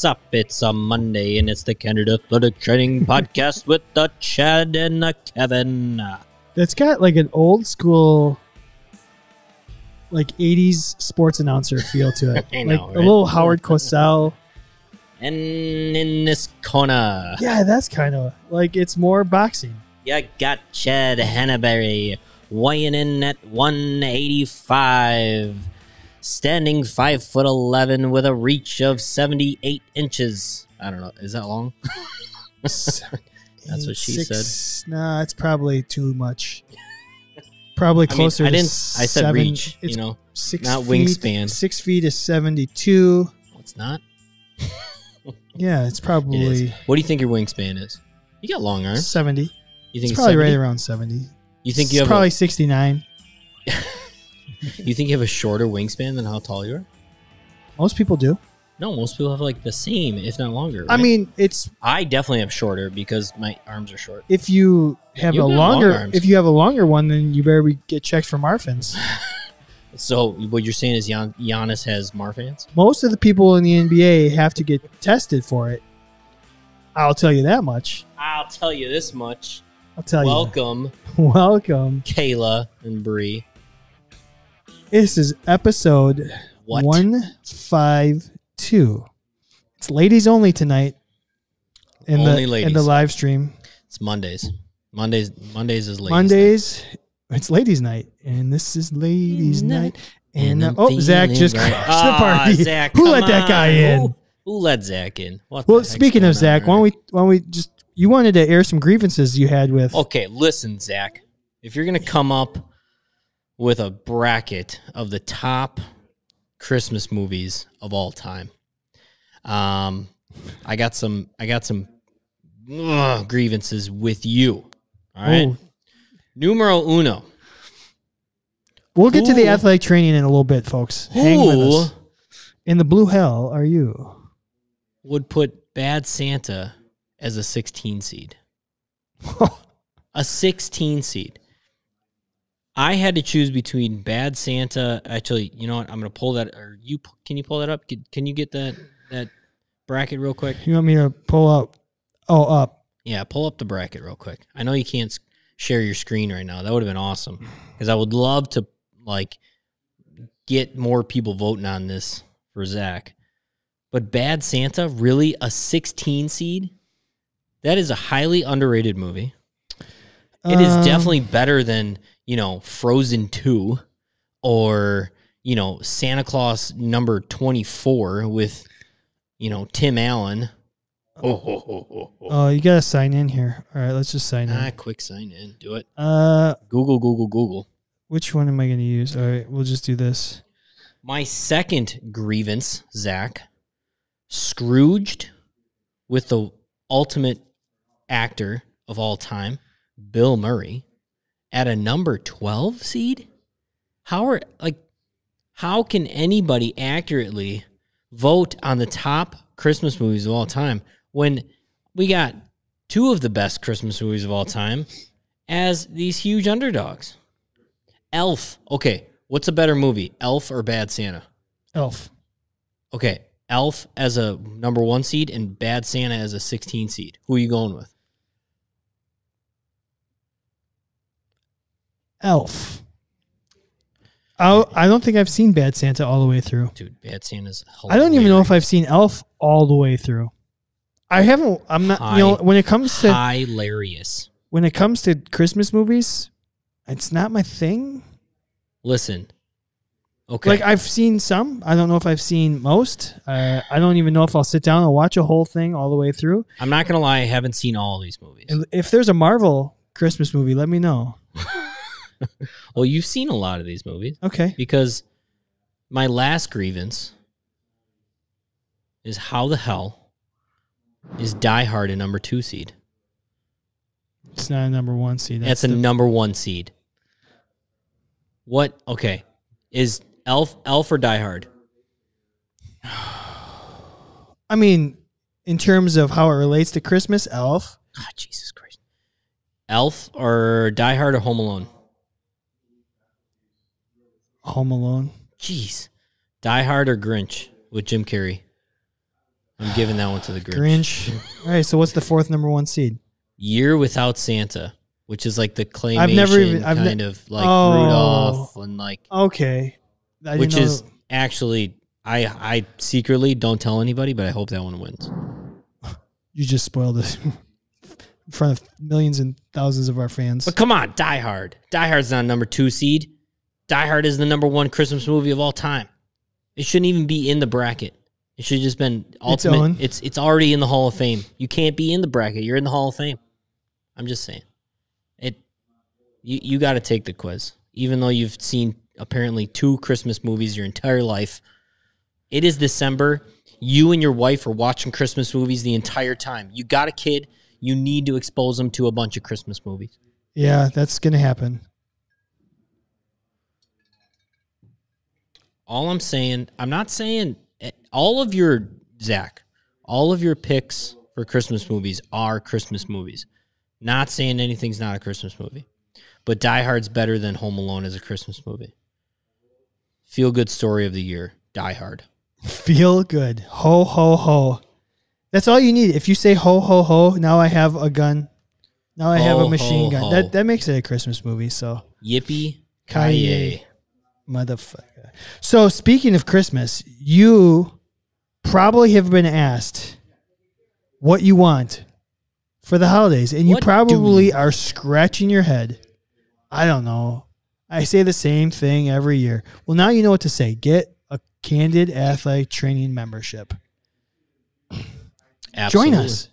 What's up? It's a Monday and it's the Candid Athletic Training Podcast with the Chad and the Kevin. It's got like an old school, like '80s sports announcer feel to it. I like know, a little Howard Cosell. And in this corner, Yeah, that's kind of like it's more boxing. you got Chad Hannaberry weighing in at 185, standing 5 foot 11 with a reach of 78 inches. I don't know. Is that long? That's what she said. Nah, it's probably too much. Probably I mean, closer. I to didn't. I said seven- reach. You know, six not feet, wingspan. Six feet is seventy-two. No, it's not. Yeah, it's It probably What do you think your wingspan is? You got long arms. seventy. You think It's probably 70? right around seventy. You think It's you have probably a, sixty-nine. You think you have a shorter wingspan than how tall you are? Most people do. No, most people have like the same, if not longer. I right? mean, it's I definitely have shorter because my arms are short. if you have You a got long longer arms. if you have a longer one, then you better be, get checked for Marfans. So what you're saying is Gian- Giannis has Marfans? Most of the people in the NBA have to get tested for it. I'll tell you that much. I'll tell you this much. I'll tell you Welcome, you. Welcome. Kayla and Bree. This is episode What? one five two. It's ladies only tonight. In Only the ladies. in the live stream. It's Mondays. Mondays. Mondays is late. Mondays, it's ladies' night, and this is ladies' Night. night. And, And uh, oh, Zach just crashed the Ah, party. Zach, Who let that guy in? Who, who let Zach in? What Well, speaking of Zach, on why don't we why don't we just you wanted to air some grievances you had with Okay, listen, Zach. If you're gonna come up with a bracket of the top Christmas movies of all time, um, I got some. I got some ugh, grievances with you. All right, Oh, numero uno. we'll get to the athletic training in a little bit, folks. Hang with us. In the blue hell are you? would put Bad Santa as a 16 seed? a 16 seed. I had to choose between Bad Santa. Actually, you know what? I'm gonna pull that. Or you can you pull that up? Can, can you get that that bracket real quick? you want me to pull up? Oh, up. Yeah, pull up the bracket real quick. I know you can't share your screen right now. That would have been awesome because I would love to like get more people voting on this for Zach. But Bad Santa, really a 16 seed? That is a highly underrated movie. It is Um, definitely better than, you know, Frozen 2 or, you know, Santa Claus number 24 with, you know, Tim Allen. Oh, ho, ho, ho, ho. Oh, you gotta sign in here. All right, let's just sign in. Ah, quick sign in. Do it. Uh, Google, Google, Google. which one am I gonna use? All right, we'll just do this. My second grievance, Zach, Scrooged with the ultimate actor of all time, Bill Murray, at a number 12 seed? How are, like, how can anybody accurately vote on the top Christmas movies of all time when we got two of the best Christmas movies of all time as these huge underdogs? Elf. Okay, what's a better movie, Elf or Bad Santa? Elf. Okay, Elf as a number one seed and Bad Santa as a 16 seed. Who are you going with? Elf. I I don't think I've seen Bad Santa all the way through. Dude, Bad Santa's I don't even know if I've seen Elf all the way through. I haven't. I'm not. You know, when it comes to hilarious. when it comes to Christmas movies, it's not my thing. Listen. Okay. Like I've seen some. I don't know if I've seen most. Uh, I don't even know if I'll sit down and watch a whole thing all the way through. I'm not going to lie, I haven't seen all of these movies. And if there's a Marvel Christmas movie, let me know. Well, you've seen a lot of these movies Okay. because my last grievance is how the hell is Die Hard a number two seed? It's not a number one seed. That's, a the- number one seed. What? Okay, is Elf Elf or Die Hard? I mean, in terms of how it relates to Christmas, Elf. Ah, Jesus Christ. Elf or Die Hard or Home Alone? Home Alone. Jeez. Die Hard or Grinch with Jim Carrey? I'm giving that one to the Grinch. Grinch. All right. So what's the fourth number one seed? Year Without Santa, which is like the claymation I've never even- I've ne- kind of like Oh. Rudolph and like, Okay. I which is actually I I secretly don't tell anybody, but I hope that one wins. you just spoiled it in front of millions and thousands of our fans. But come on, Die Hard. Die Hard's not number two seed. Die Hard is the number one Christmas movie of all time. It shouldn't even be in the bracket. It should have just been ultimate. own. It's it's already in the Hall of Fame. You can't be in the bracket. You're in the Hall of Fame. I'm just saying. It you you got to take the quiz. Even though you've seen apparently two Christmas movies your entire life. It is December. You and your wife are watching Christmas movies the entire time. You got a kid. You need to expose them to a bunch of Christmas movies. yeah, that's gonna happen. All I'm saying, I'm not saying all of your Zach, all of your picks for Christmas movies are Christmas movies. Not saying anything's not a Christmas movie, but Die Hard's better than Home Alone as a Christmas movie. Feel good story of the year, Die Hard. Feel good. Ho ho ho. That's all you need. If you say ho ho ho, now I have a gun. Now I have a machine ho, gun. ho. That that makes it a Christmas movie. So Yippee. Kaye. motherfucker. So speaking of Christmas, you probably have been asked what you want for the holidays, and you What do probably you are scratching your head. I don't know. I say the same thing every year. Well, now you know what to say. Get a Candid Athletic Training membership. Absolutely. Join us.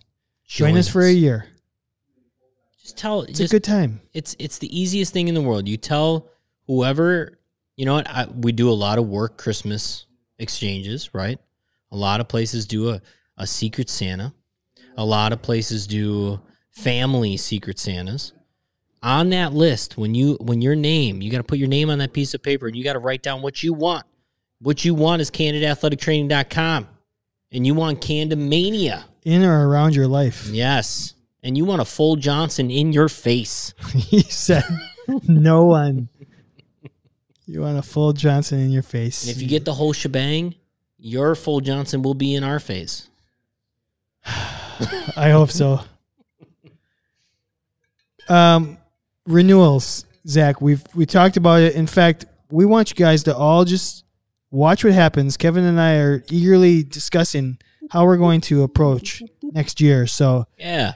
Join, us for a year. Just tell. It's just a good time. it's it's the easiest thing in the world. You tell whoever you know what I, we do a lot of work Christmas exchanges, right? A lot of places do a, a secret Santa. A lot of places do family secret Santas. On that list, when you when your name, you got to put your name on that piece of paper and you got to write down what you want. What you want is candidathletictraining.com. And you want Candemania. In or around your life. Yes. And you want a full Johnson in your face. he said, no one. You want a full Johnson in your face. And if you get the whole shebang, your full Johnson will be in our face. I hope so. Um, renewals, Zach. We've we talked about it. In fact, we want you guys to all just watch what happens. Kevin and I are eagerly discussing how we're going to approach next year. So Yeah.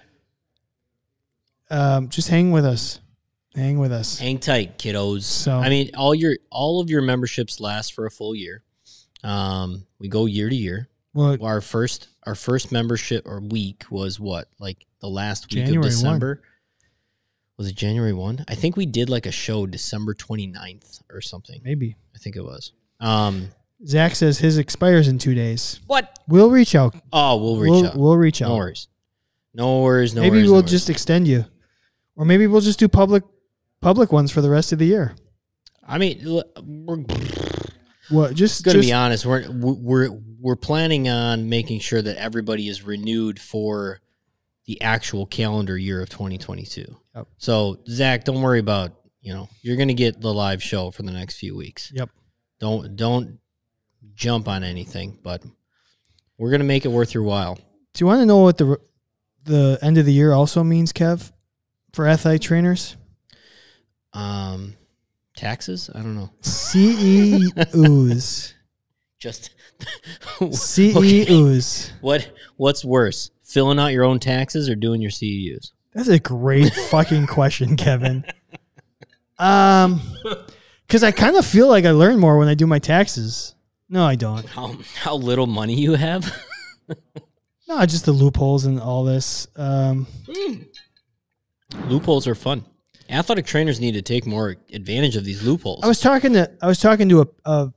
um, just hang with us. Hang with us. Hang tight, kiddos. So- I mean, all your all of your memberships last for a full year. Um, we go year to year. Well, Our first our first membership or week was what? Like the last week January of December. Was it January 1? I think we did like a show December 29th or something. maybe I think it was. Um Zach says his expires in two days. what? We'll reach out. Oh, we'll reach we'll, out. We'll reach out. no worries. No worries, no maybe worries. no we'll worries. just extend you, or maybe we'll just do public public ones for the rest of the year. I mean, we're What? Just going to be honest. We're we're we're planning on making sure that everybody is renewed for the actual calendar year of 2022. Yep. So Zach, don't worry about you know you're going to get the live show for the next few weeks. Yep. Don't don't jump on anything, but we're going to make it worth your while. Do you want to know what the the end of the year also means, Kev, for athletic trainers? Um, taxes? I don't know. CEUs. Just CEUs. what what's worse, filling out your own taxes or doing your CEUs? That's a great fucking question, Kevin. Um, because I kind of feel like I learn more when I do my taxes. No, I don't. How how little money you have? No, just the loopholes and all this. Um, loopholes are fun. Athletic trainers need to take more advantage of these loopholes. I was talking to I was talking to a, a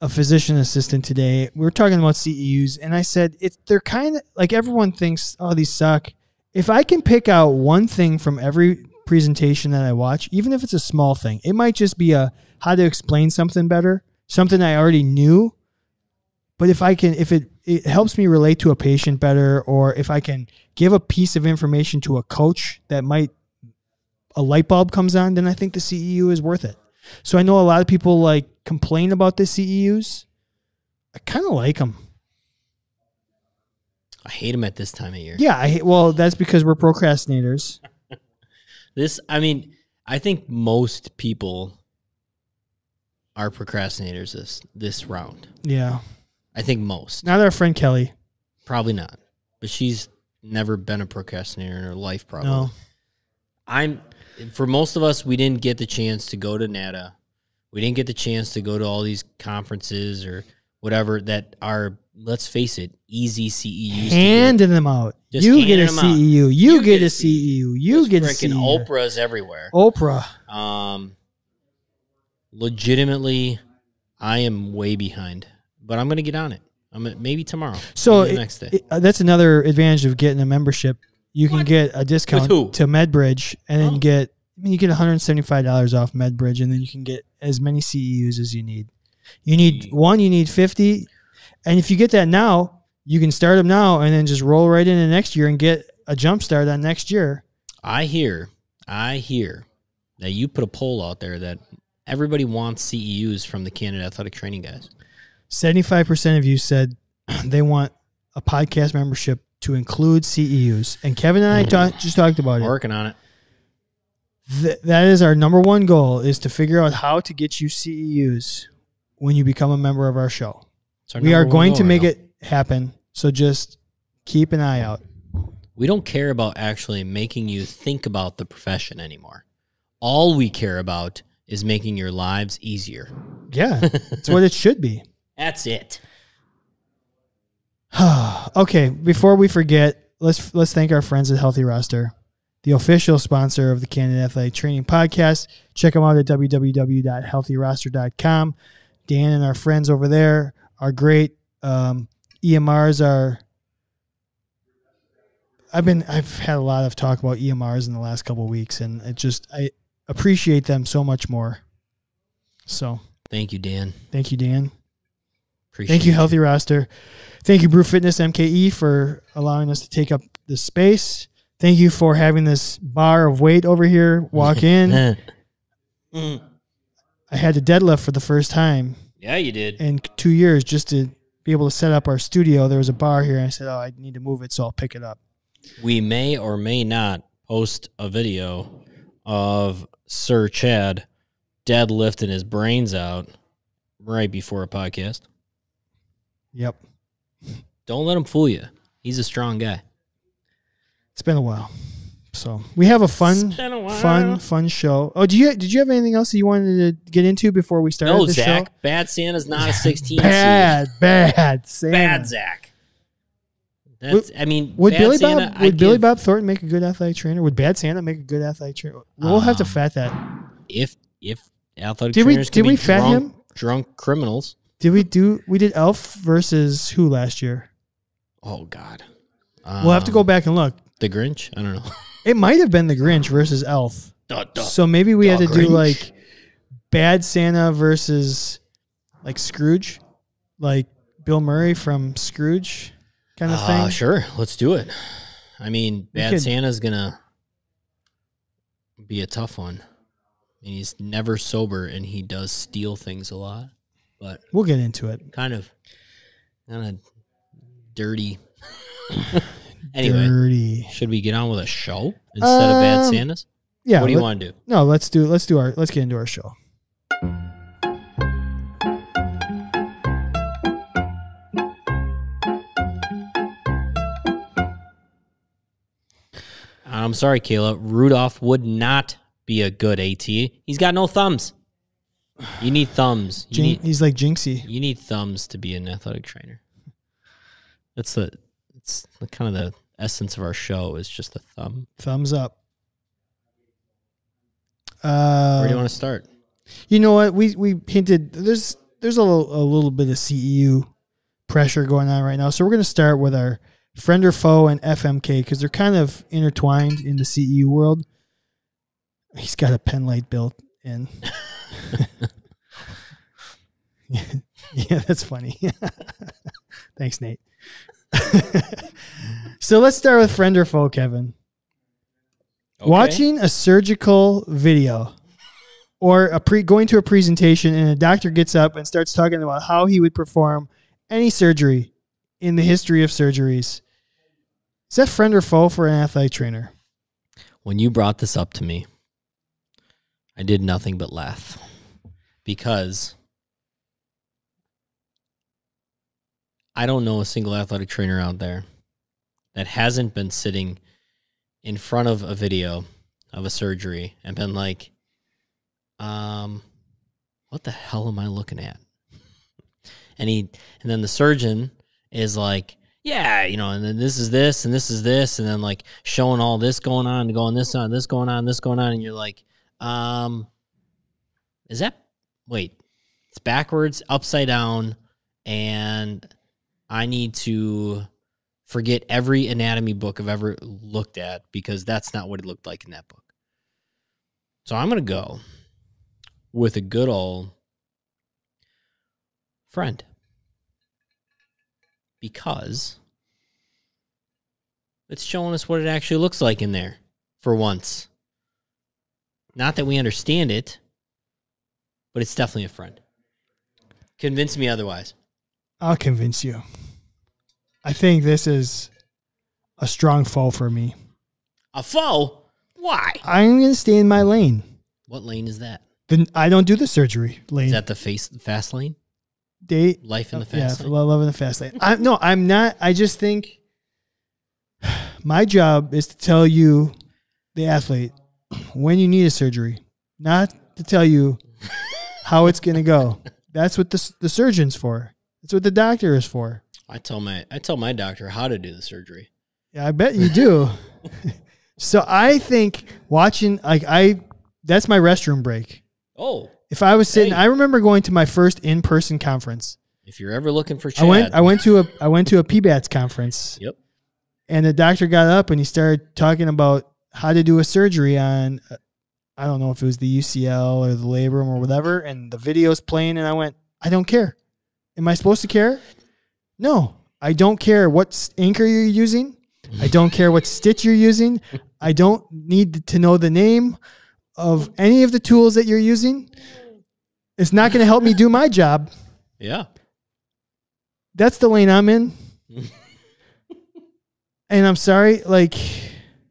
a physician assistant today. We were talking about CEUs, and I said it's they're kind of like everyone thinks, oh, these suck. If I can pick out one thing from every presentation that I watch, even if it's a small thing, it might just be a how to explain something better, something I already knew. But if I can, if it it helps me relate to a patient better, or if I can give a piece of information to a coach that might a light bulb comes on, then I think the CEU is worth it. So I know a lot of people like complain about the CEUs. I kind of like them. I hate them at this time of year. Yeah, I hate, well, that's because we're procrastinators. This, I mean, I think most people are procrastinators this this round. Yeah. I think most. Not our friend Kelly. Probably not. But she's never been a procrastinator in her life, probably. No. I'm for most of us, we didn't get the chance to go to NATA. We didn't get the chance to go to all these conferences or whatever that are, let's face it, easy CEUs. Handing them out. Just you get a handing them out. CEU. You, get, a CEU. You get a CEU. Oprah's everywhere. Oprah. Um, legitimately, I am way behind, but I'm gonna get on it. I'm gonna, maybe tomorrow. So maybe the it- next day. it- uh, that's another advantage of getting a membership. You can get a discount to MedBridge, and then Oh. get. I mean, you get 175 dollars off MedBridge, and then you can get as many CEUs as you need. You need one. You need 50, and if you get that now, you can start them now, and then just roll right into next year and get a jump start on next year. I hear, I hear that you put a poll out there that everybody wants CEUs from the Candid Athletic Training guys. 75 percent of you said they want a podcast membership to include CEUs, and Kevin and I mm-hmm. talk, just talked about it. working on it. Th- that is our number one goal is to figure out how to get you CEUs when you become a member of our show. It's our We are one going goal to right make now. it happen. So just keep an eye out. We don't care about actually making you think about the profession anymore. All we care about is making your lives easier. Yeah, that's what it should be. That's it. okay, before we forget, let's let's thank our friends at Healthy Roster, the official sponsor of the Candid Athletic Training Podcast. Check them out at www.healthyroster.com. Dan and our friends over there are great. Um, EMRs are. I've been I've had a lot of talk about EMRs in the last couple of weeks, and it just I appreciate them so much more. So Thank you, Dan. thank you, Dan. Appreciate Thank you, Healthy Roster. Thank you, Brew Fitness MKE, for allowing us to take up the space. Thank you for having this bar of weight over here. Walk in. Mm. I had to deadlift for the first time yeah, you did. in two years just to be able to set up our studio. There was a bar here, and I said, "Oh, I need to move it, so I'll pick it up." We may or may not post a video of Sir Chad deadlifting his brains out right before a podcast. Yep, Don't let him fool you. He's a strong guy. it's been a while. So we have a fun, a fun, fun show. Oh, do you did you have anything else that you wanted to get into before we started No, the Zach. show? Bad Santa's not a 16 Bad, bad, seed. Santa. Bad Zach. That's, I mean, Would Billy Santa, Bob I'd would Billy Bob Thornton make a good athletic trainer? Would Bad Santa make a good athletic trainer? We'll have to Um, fat that. if if athletic Did we- trainers did can we be fat drunk, him? drunk criminals. Did we do? We did Elf versus who last year? Oh God, we'll have to go Um, back and look. The Grinch. I don't know. It might have been the Grinch versus Elf. Duh, duh. So maybe we had to the do like Bad Santa versus like Scrooge, like Bill Murray from Scrooge, kind of Uh, thing. sure, let's do it. I mean, Bad could- Santa's gonna be a tough one. He's never sober, and he does steal things a lot, but We'll get into it. kind of, kind of dirty. anyway, Dirty. should we get on with a show instead of Bad Um, Santas? Yeah. what do you want to do? No, let's do. Let's do our. Let's get into our show. I'm sorry, Kayla. Rudolph would not be a good AT. He's got no thumbs. You need thumbs. You Jin- need he's like Jinxie. you need thumbs to be an athletic trainer. That's the it's the kind of the essence of our show is just a thumb. Thumbs up. Uh, Where do you want to start? You know what? We we hinted there's there's a little, a little bit of CEU pressure going on right now. So we're going to start with our friend or foe and FMK because they're kind of intertwined in the CEU world. He's got a pen light built in. yeah, yeah, that's funny. Thanks, Nate. so let's start with friend or foe, Kevin. Okay. Watching a surgical video or a pre going to a presentation and a doctor gets up and starts talking about how he would perform any surgery in the history of surgeries. Is that friend or foe for an athletic trainer? When you brought this up to me, I did nothing but laugh because I don't know a single athletic trainer out there that hasn't been sitting in front of a video of a surgery and been like, um, what the hell am I looking at? And he, and then the surgeon is like, yeah, you know, and then this is this and this is this, and then like showing all this going on, going this on, this going on, this going on, and you're like, um, is that wait, it's backwards, upside down, and I need to forget every anatomy book I've ever looked at because that's not what it looked like in that book. So I'm gonna go with a good old friend because it's showing us what it actually looks like in there for once. Not that we understand it, but it's definitely a friend. Convince me otherwise. I'll convince you. I think this is a strong foe for me. A foe? Why? I'm going to stay in my lane. What lane is that? Then I don't do the surgery lane. Is that the face fast lane? they Life in the yeah, fast lane? Yeah, love in the fast lane. I no, I'm not. I just think my job is to tell you, the athlete, when you need a surgery, not to tell you how it's going to go. That's what the the surgeon's for. That's what the doctor is for. I tell my I tell my doctor how to do the surgery. Yeah, I bet you do. so I think watching like I that's my restroom break. Oh, If I was sitting. I remember going to my first in-person conference. if you're ever looking for Chad, I went I went to a I went to a PBATS conference Yep. and the doctor got up and he started talking about how to do a surgery on uh, I don't know if it was the UCL or the labrum or whatever and the video's playing and I went I don't care. Am I supposed to care? No. I don't care what anchor you're using. I don't care what stitch you're using. I don't need to know the name of any of the tools that you're using. It's not going to help me do my job. Yeah. That's the lane I'm in. and I'm sorry, like,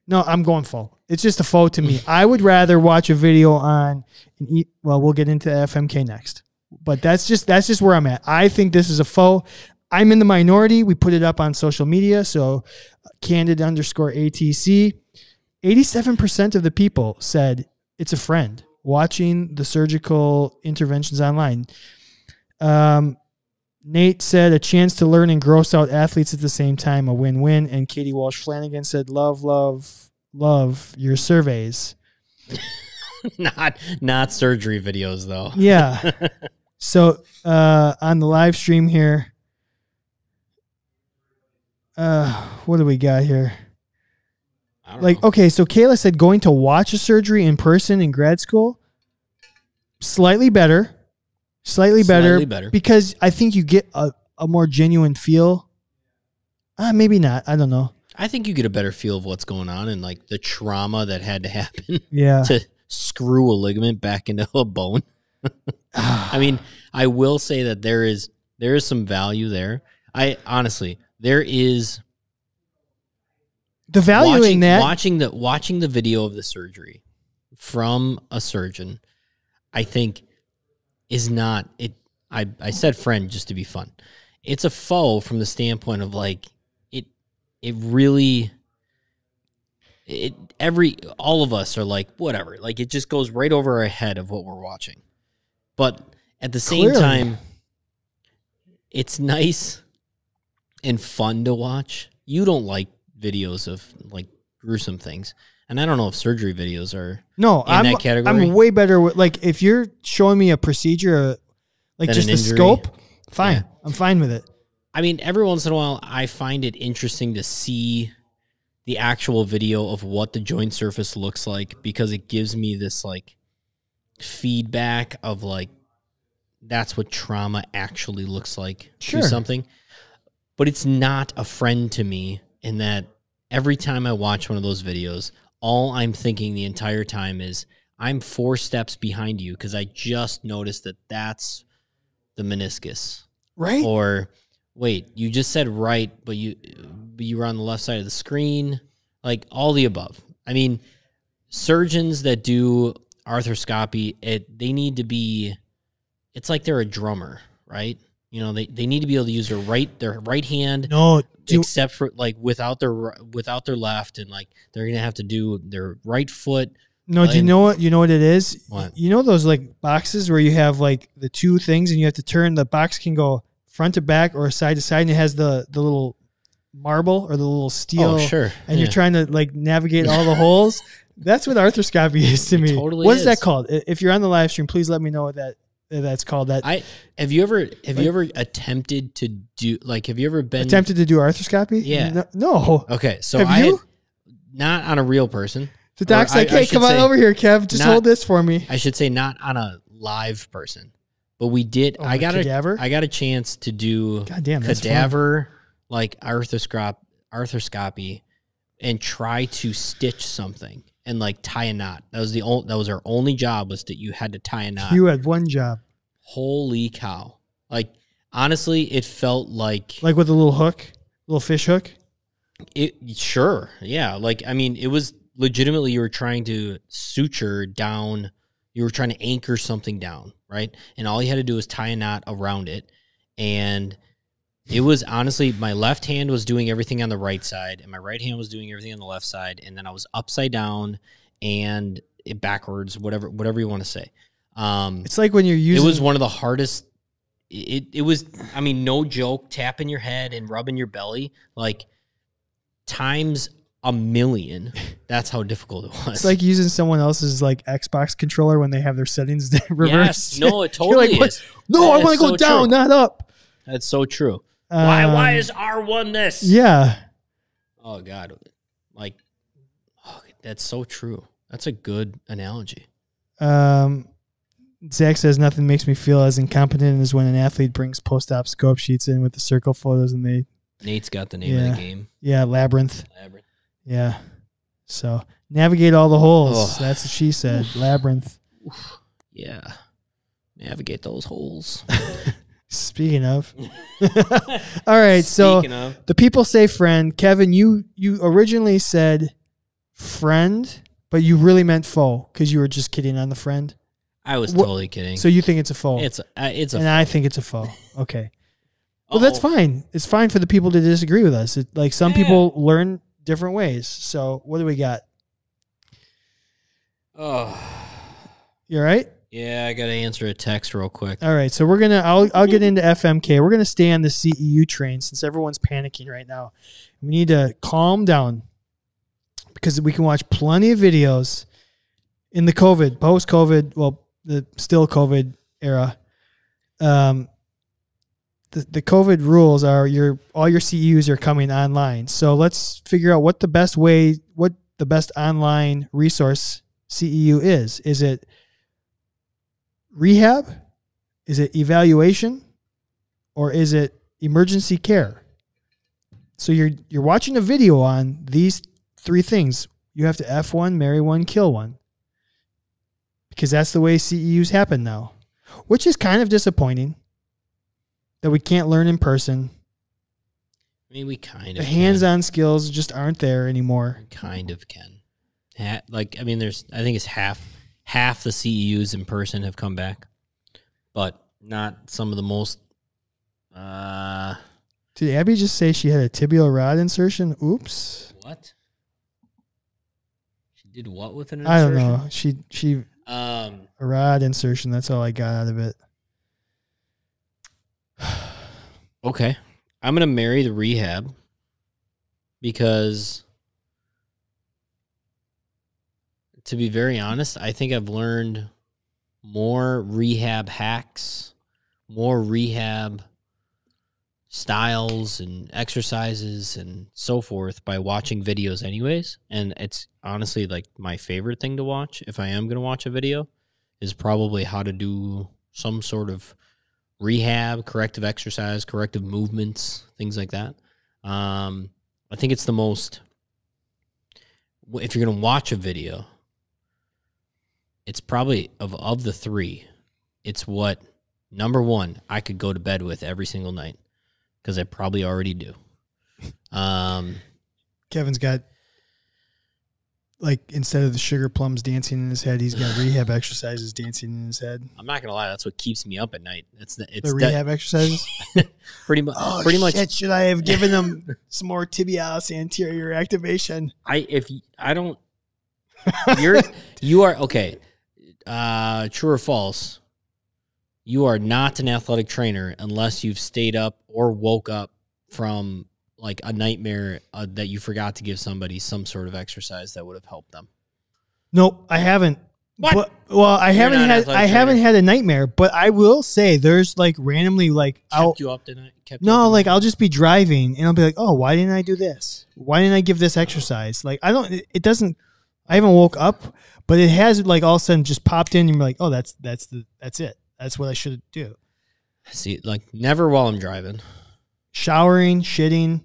no, I'm going full. It's just a foe to me. I would rather watch a video on, an well, we'll get into FMK next, but that's just that's just where I'm at. I think this is a foe. I'm in the minority. We put it up on social media, so candid underscore ATC. 87% of the people said it's a friend watching the surgical interventions online. Um, Nate said a chance to learn and gross out athletes at the same time, a win win. And Katie Walsh Flanagan said, Love, love, love your surveys. not not surgery videos though. Yeah. so uh, on the live stream here, uh, what do we got here? Like, know. okay, so Kayla said going to watch a surgery in person in grad school, slightly better, slightly better, Slightly better. because I think you get a, a more genuine feel. Uh, maybe not. I don't know. I think you get a better feel of what's going on and like the trauma that had to happen Yeah. to screw a ligament back into a bone. I mean, I will say that there is there is some value there. I honestly, there is the value watching, in that. watching the watching the video of the surgery from a surgeon, I think is not it. I I said friend just to be fun. It's a foe from the standpoint of like it. It really. It every all of us are like whatever like it just goes right over our head of what we're watching, but at the same Clearly. time, it's nice and fun to watch. You don't like videos of like gruesome things, and I don't know if surgery videos are. no, in I'm, that category? I'm way better with, like, if you're showing me a procedure, uh, like Than just the injury. scope, fine. Yeah. I'm fine with it. I mean, every once in a while, I find it interesting to see the actual video of what the joint surface looks like because it gives me this like feedback of like that's what trauma actually looks like Sure. to something. But it's not a friend to me in that every time I watch one of those videos, all I'm thinking the entire time is I'm four steps behind you because I just noticed that that's the meniscus Right? or wait you just said right but you you were on the left side of the screen, like all the above. I mean, surgeons that do arthroscopy, it they need to be. It's like they're a drummer, right? You know, they, they need to be able to use their right their right hand, No, except for like without their without their left, and like they're gonna have to do their right foot. no. Do you know what? You know what it is? What? You know those like boxes where you have like the two things, and you have to turn. The box can go front to back or side to side, and it has the the little marble or the little steel. oh, sure. And Yeah. you're trying to like navigate all the holes. That's what arthroscopy is to me. totally What is that called? If you're on the live stream, please let me know what that that's called. That I have you ever have Like- you ever attempted to do like have you ever been attempted to do arthroscopy. Yeah. No. Okay, so Have I you? had, not on a real person. The doc's Or like, I "Hey, should come on over here, Kev. Just not- hold this for me." I should say not on a live person, but we did. Oh, I got cadaver? a I got a chance to do God damn, that's fun. cadaver like arthroscop arthroscopy and try to stitch something and like tie a knot. That was the only that was our only job was that you had to tie a knot. You had one job, Holy cow! Like honestly, it felt like like with a little hook, little fish hook. It sure, yeah. Like I mean, it was legitimately you were trying to suture down. You were trying to anchor something down, right? And all you had to do was tie a knot around it, and it was honestly my left hand was doing everything on the right side, and my right hand was doing everything on the left side, and then I was upside down and it backwards, whatever, whatever you want to say. Um, It's like when you're using. it was one of the hardest. It it was. I mean, no joke. Tapping your head and rubbing your belly like times a million. That's how difficult it was. It's like using someone else's like Xbox controller when they have their settings reversed. yes, no, it totally like, "What? is. no, I want to go so down, true. not up. That's so true. Why? Why Um, is R one this? Yeah, Oh God, like, oh, that's so true. That's a good analogy. Um, Zach says nothing makes me feel as incompetent as when an athlete brings post-op scope sheets in with the circle photos and they, Nate's got the name of the game. yeah, labyrinth, Labyrinth. yeah. So navigate all the holes. Oh. That's what she said. Labyrinth. Yeah, navigate those holes. Speaking of, all right. So Speaking of, the people say friend. Kevin, you you originally said friend, but you really meant foe because you were just kidding on the friend. I was totally kidding. So you think it's a foe, It's a, uh, it's a. and I think it's a foe. Okay. Well, that's fine. It's fine for the people to disagree with us. It, like some people learn different ways. So what do we got? Oh, You all right? Yeah. I got to answer a text real quick. All right. So we're gonna. I'll I'll get into FMK. We're gonna stay on the CEU train since everyone's panicking right now. We need to calm down because we can watch plenty of videos in the COVID, post COVID, well, the still COVID era. Um, the, the COVID rules are your all your CEUs are coming online. So let's figure out what the best way, what the best online resource CEU is. Is it rehab? Is it evaluation? Or is it emergency care? So you're you're watching a video on these three things. You have to F one, marry one, kill one. Because that's the way CEUs happen now. Which is kind of disappointing that we can't learn in person. I mean, we kind of The hands-on skills just aren't there anymore. can. kind of can. Ha- like, I mean, there's. I think it's half half the CEUs in person have come back, but not some of the most. Uh, Did Abby just say she had a tibial rod insertion? Oops. what? She did what with an I don't know. She she Um, a rod insertion. That's all I got out of it. Okay. I'm going to marry the rehab because, to be very honest, I think I've learned more rehab hacks, more rehab styles and exercises and so forth by watching videos, anyways. And it's honestly like my favorite thing to watch if I am going to watch a video is probably how to do some sort of rehab, corrective exercise, corrective movements, things like that. Um, I think it's the most. If you're gonna watch a video, it's probably of of the three, it's what number one I could go to bed with every single night because I probably already do. Um, Kevin's got like instead of the sugar plums dancing in his head, he's got rehab exercises dancing in his head. I'm not gonna lie, that's what keeps me up at night. It's the, it's The de- rehab exercises. pretty much Oh, pretty much. shit! Should I have given him some more tibialis anterior activation? I if I don't, you're you are okay. Uh, true or false? You are not an athletic trainer unless you've stayed up or woke up from like a nightmare uh, that you forgot to give somebody some sort of exercise that would have helped them. Nope, I haven't. What? But, well, I You're haven't had I haven't had a nightmare, but I will say there's like randomly like I'll Kept you up tonight? Kept no like? I'll just be driving and I'll be like, oh, why didn't I do this? Why didn't I give this exercise? Like I don't. It, it doesn't. I haven't woke up, but it has like all of a sudden just popped in and you're like, oh, that's that's the that's it. That's what I should do. see like never while I'm driving. Showering, shitting,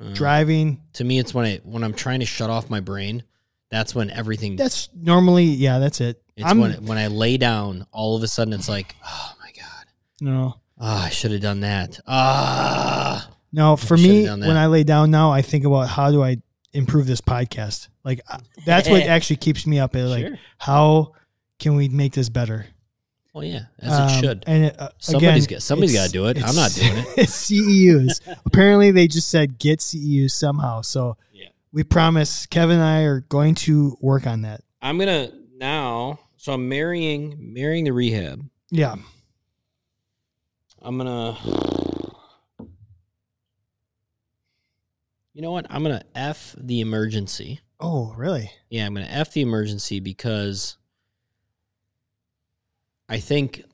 Uh, driving. To me, it's when I when I'm trying to shut off my brain. That's when everything. That's normally yeah. That's it. it's I'm when when I lay down. All of a sudden, it's like, oh my god. no. Ah, I should have done that. Ah, No, for me, when I lay down now, I think about how do I improve this podcast. Like uh, that's what actually keeps me up. At, like sure. how can we make this better? Well, yeah, as Um, it should. And it, uh, Somebody's again, got- somebody's it's- gotta do it. I'm not doing it. It's CEUs. Apparently, they just said get CEUs somehow. So Yeah. we promise Kevin and I are going to work on that. I'm gonna now. So I'm marrying marrying the rehab. Yeah. I'm gonna. You know what? I'm gonna f the emergency. Oh, really? Yeah, I'm going to F the emergency because I think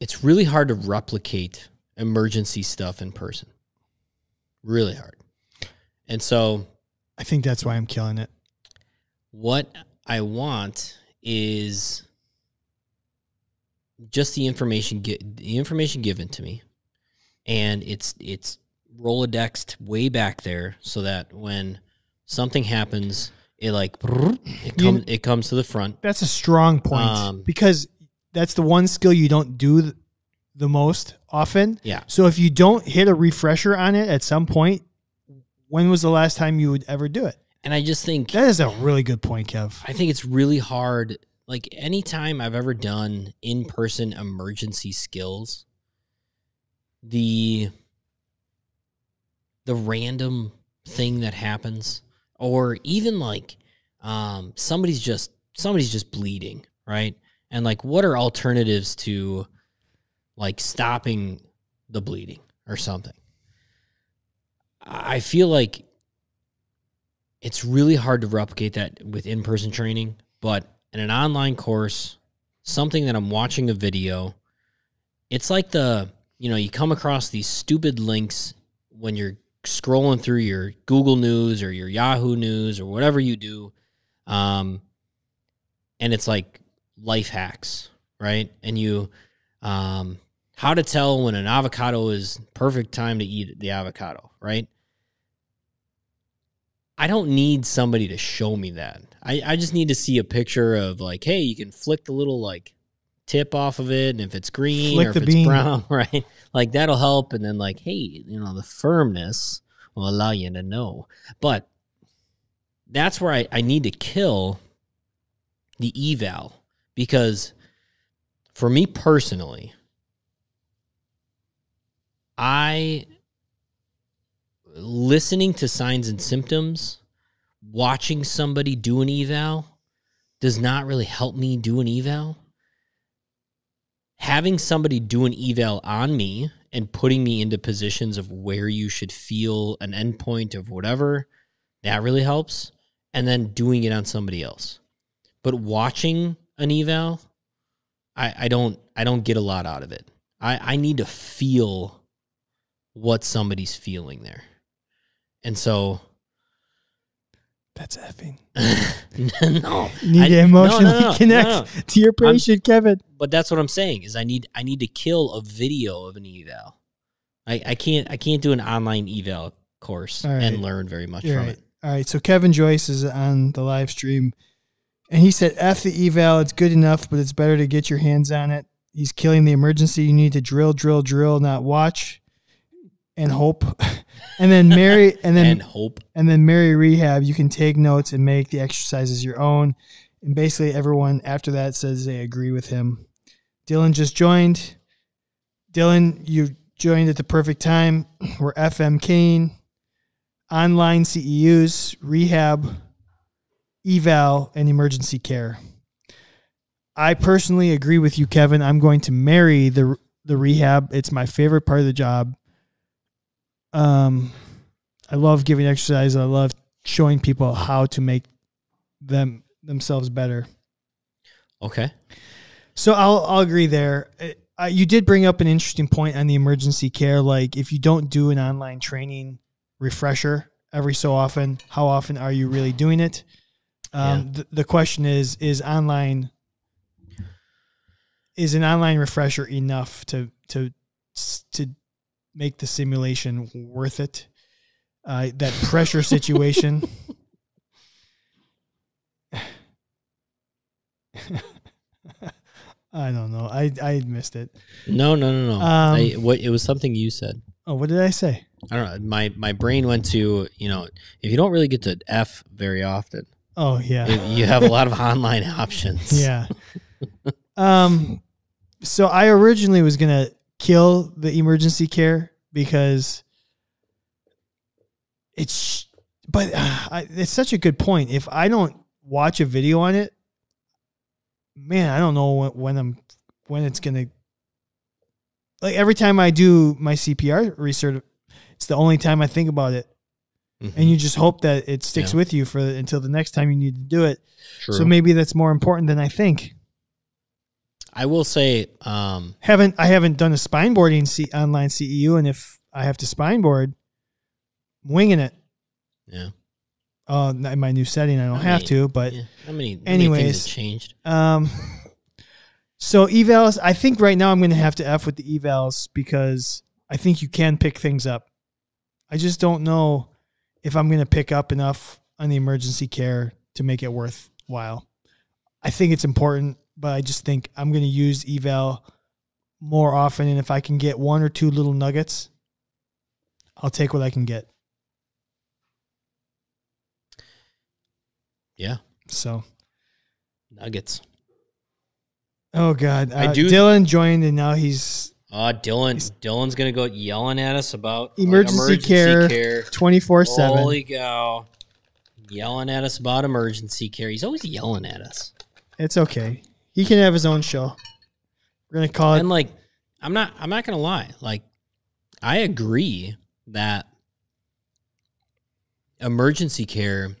it's really hard to replicate emergency stuff in person. Really hard. And so, I think that's why I'm killing it. what I want is just the information gi- the information given to me and it's it's rolodexed way back there so that when something happens it like it comes it comes to the front That's a strong point Um, because that's the one skill you don't do the most often. yeah So if you don't hit a refresher on it at some point, when was the last time you would ever do it? and i just think That is a really good point, Kev. I think it's really hard. Like anytime I've ever done in person emergency skills, the the random thing that happens, or even like um, somebody's just somebody's just bleeding, right? And like, what are alternatives to like stopping the bleeding or something? I feel like it's really hard to replicate that with in-person training but in an online course something that i'm watching a video it's like the you know you come across these stupid links when you're scrolling through your google news or your yahoo news or whatever you do um, and it's like life hacks right and you um, how to tell when an avocado is perfect time to eat the avocado right I don't need somebody to show me that. I, I just need to see a picture of like, hey, you can flick the little like tip off of it, and if it's green Flick or if it's bean. brown, right? Like that'll help. And then like, hey, you know, the firmness will allow you to know. But that's where I, I need to kill the eval because for me personally, I listening to signs and symptoms, watching somebody do an eval does not really help me do an eval. Having somebody do an eval on me and putting me into positions of where you should feel an endpoint of whatever, that really helps. And then doing it on somebody else. But watching an eval, I, I don't I don't get a lot out of it. I, I need to feel what somebody's feeling there. And so That's effing. no. You need I- to emotionally no, no, connect no, no. to your patient, Kevin. But that's what I'm saying is I need I need to kill a video of an eval. I, I can't I can't do an online eval course All right. and learn very much You're from right. it. All right. So Kevin Joyce is on the live stream, and he said, "F the eval. It's good enough, but it's better to get your hands on it." He's killing the emergency. You need to drill, drill, drill, not watch. And hope, and then Mary, and then and hope. and then Mary Rehab. You can take notes and make the exercises your own. And basically, everyone after that says they agree with him. Dylan just joined. Dylan, you joined at the perfect time. We're FMKing, online CEUs, rehab, eval, and emergency care. I personally agree with you, Kevin. I'm going to marry the the rehab. It's my favorite part of the job. Um, I love giving exercise. I love showing people how to make them themselves better. Okay. So I'll I'll agree there. Uh, you did bring up an interesting point on the emergency care. Like if you don't do an online training refresher every so often, how often are you really doing it? Um, Yeah. the, the question is: Is online is an online refresher enough to to to make the simulation worth it? Uh, that pressure situation. I don't know. I I missed it. No, no, no, no. Um, I, what it was something you said. Oh, what did I say? I don't know. My my brain went to you know if you don't really get to F very often, Oh yeah. it- you have a lot of online options. Yeah. um so I originally was going to kill the emergency care because it's but uh, I, it's such a good point. If I don't watch a video on it, man, I don't know when, when I'm when it's going to like every time I do my CPR research, it's the only time I think about it, Mhm. and you just hope that it sticks Yeah. with you for until the next time you need to do it. True. So maybe that's more important than I think. I will say, um, Haven't I haven't done a spine boarding C, online CEU, and if I have to spine board, I'm winging it. yeah. Uh, in my new setting, I don't I have mean, to, but yeah. How many, how many anyways. have changed? um, so evals. I think right now I'm going to have to f with the evals because I think you can pick things up. I just don't know if I'm going to pick up enough on the emergency care to make it worthwhile. I think it's important, but I just think I'm going to use eval more often, and if I can get one or two little nuggets, I'll take what I can get. Yeah. So, Nuggets. oh god, I uh, do- Dylan joined, and now he's Uh, Dylan. Dylan's gonna go yelling at us about like, Emergency care. twenty four seven. Holy cow! Yelling at us about emergency care. He's always yelling at us. It's okay. He can have his own show. We're gonna call it. and like i'm not i'm not gonna lie like i agree that emergency care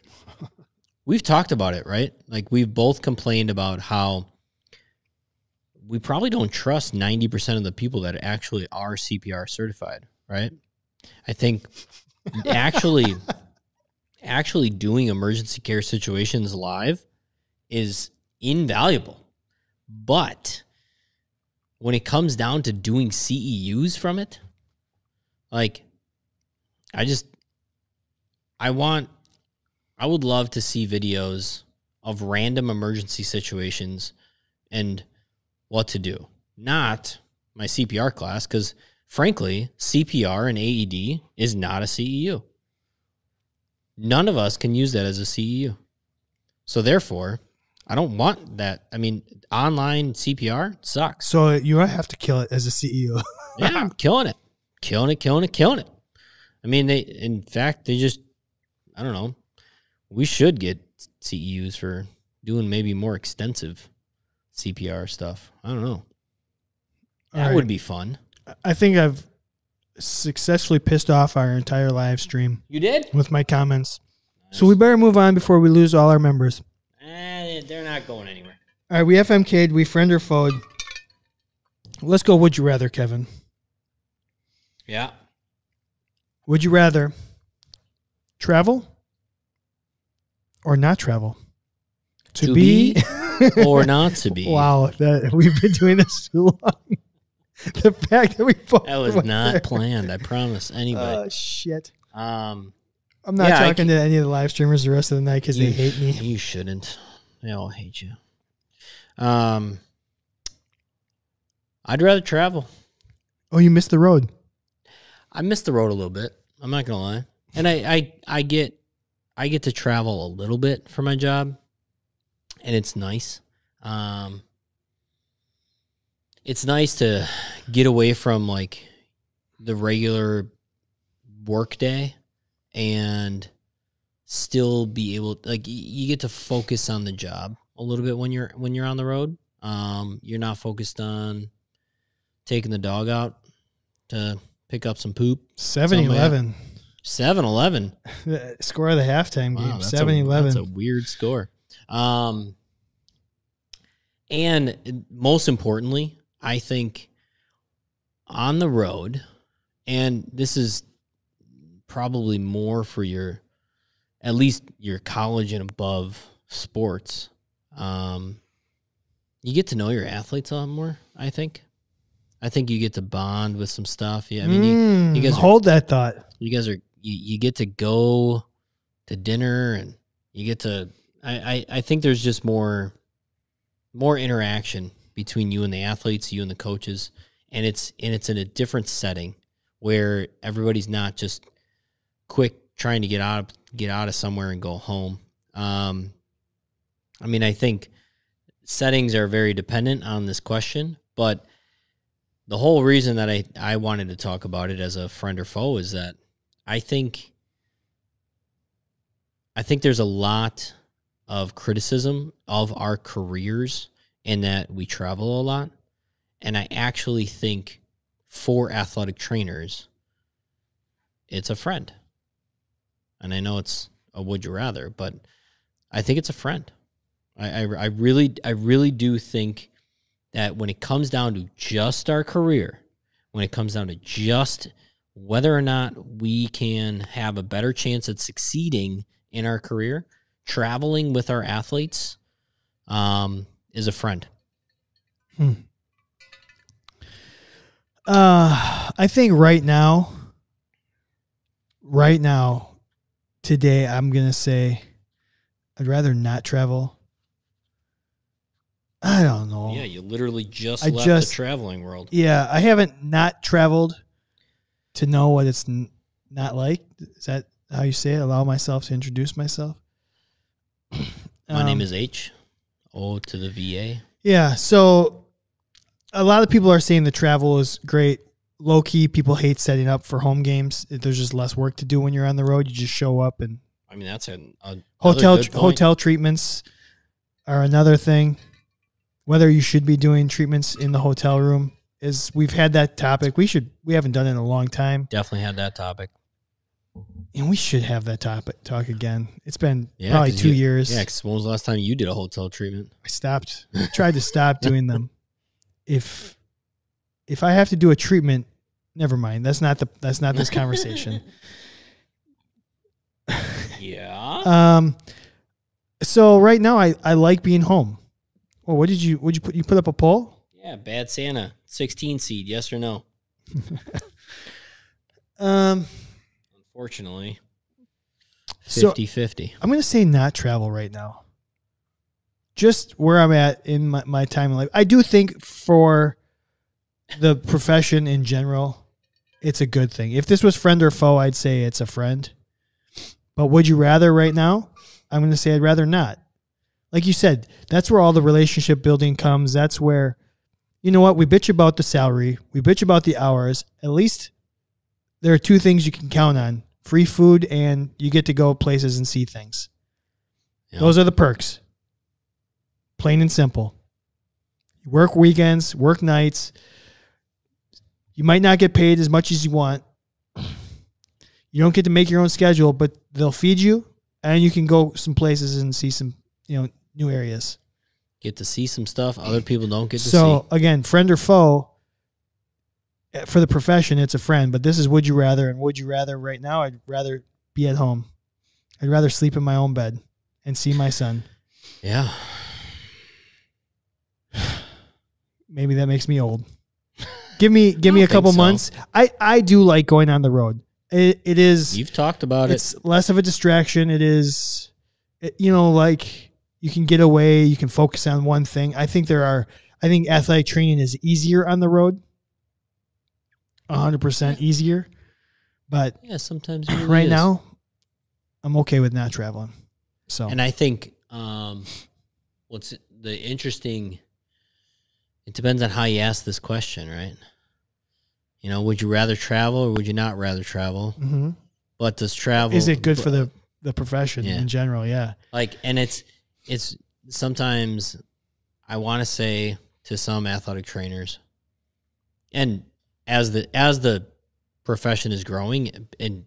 we've talked about it right like we've both complained about how we probably don't trust 90% of the people that actually are cpr certified right i think actually actually doing emergency care situations live is invaluable but when it comes down to doing CEUs from it, like I just I want I would love to see videos of random emergency situations and what to do. Not my CPR class cuz frankly, CPR and AED is not a CEU. None of us can use that as a CEU. So therefore, I don't want that. I mean, online CPR sucks. so you have to kill it as a CEU. Yeah, I'm killing it, killing it, killing it, killing it. I mean, they in fact they just I don't know. We should get CEUs for doing maybe more extensive CPR stuff. I don't know. That right. would be fun. I think I've successfully pissed off our entire live stream You did? with my comments. So we better move on before we lose all our members. Eh, they're not going anywhere. All right, we FMK'd, we friend or foed. Let's go. Would you rather, Kevin? Yeah. Would you rather travel or not travel? To be or not to be. wow, that, we've been doing this too long. the fact that we both That was not there. planned. I promise anybody. Oh shit! um, I'm not Yeah, talking to any of the live streamers the rest of the night because they hate me. You shouldn't. They all hate you. Um, I'd rather travel. Oh, you missed the road. I miss the road a little bit. I'm not gonna lie, and I, I I get I get to travel a little bit for my job, and it's nice. Um, it's nice to get away from like the regular work day and still be able like you get to focus on the job a little bit when you're when you're on the road um you're not focused on taking the dog out to pick up some poop 7 11. 7-eleven Score of the halftime Wow, game. that's a- 7 That's a weird score. Um, and most importantly, I think on the road, and this is probably more for your, at least your college and above sports. Um, you get to know your athletes a lot more. I think. I think you get to bond with some stuff. Yeah, I mean, you, Mm, you guys are- hold that thought. you guys are you, you get to go to dinner and you get to I, I i think there's just more more interaction between you and the athletes you and the coaches and it's and it's in a different setting where everybody's not just quick trying to get out of get out of somewhere and go home um i mean i think settings are very dependent on this question but the whole reason that I, I wanted to talk about it as a friend or foe is that I think I think there's a lot of criticism of our careers in that we travel a lot. And I actually think for athletic trainers, it's a friend. And I know it's a would you rather, but I think it's a friend. I, I, I really I really do think that when it comes down to just our career, when it comes down to just whether or not we can have a better chance at succeeding in our career, traveling with our athletes um, is a friend. Hmm. Uh, I think right now, right now, today, I'm gonna say, I'd rather not travel. I don't know. Yeah, you literally just I left just- the traveling world. Yeah, I haven't not traveled to know what it's n- not like. Is that how you say it? Allow myself to introduce myself. My name Um, is H. O to the VA. Yeah. So a lot of people are saying the travel is great. Low key, people hate setting up for home games. There's just less work to do when you're on the road. You just show up and I mean, that's a, hotel another good point. hotel treatments are another thing. Whether you should be doing treatments in the hotel room is we've had that topic. We should we haven't done it in a long time, Definitely had that topic. and we should have that topic talk again. It's been Yeah, probably two you- years. Yeah, because when was the last time you did a hotel treatment? I stopped. I tried to stop doing them. If if I have to do a treatment, never mind. That's not the that's not this conversation. Yeah. Um so right now I I like being home. Well, what did you would you put you put up a poll? yeah, bad Santa. 16 seed, yes or no? Um Unfortunately, So- 50 50. I'm going to say not travel right now. Just where I'm at in my, my time in life. I do think for the profession in general, it's a good thing. If this was friend or foe, I'd say it's a friend. But would you rather right now? I'm going to say I'd rather not. Like you said, that's where all the relationship building comes. That's where, you know what, we bitch about the salary, we bitch about the hours. At least there are two things you can count on free food and you get to go places and see things. Those are the perks. Plain and simple. You work weekends, work nights. You might not get paid as much as you want. You don't get to make your own schedule, but they'll feed you and you can go some places and see some, you know, new areas. Get to see some stuff other people don't get to So see. again, friend or foe, eh, for the profession, it's a friend. But this is would you rather, and would you rather right now? I'd rather be at home. I'd rather sleep in my own bed and see my son. Yeah. Maybe that makes me old. Give me give me a couple so. months. I I do like going on the road. It it is You've talked about it. it's less of a distraction. It is, it, you know, like you can get away. You can focus on one thing. I think there are. I think athletic training is easier on the road. hundred percent easier. But Yeah, sometimes really right is. now, I'm okay with not traveling. So And I think um, what's the interesting. It depends on how you ask this question, right? You know, would you rather travel or would you not rather travel? Mhm. But does travel is it good for the the profession Yeah. in general? Yeah. like and it's it's sometimes i want to say to some athletic trainers and as the as the profession is growing and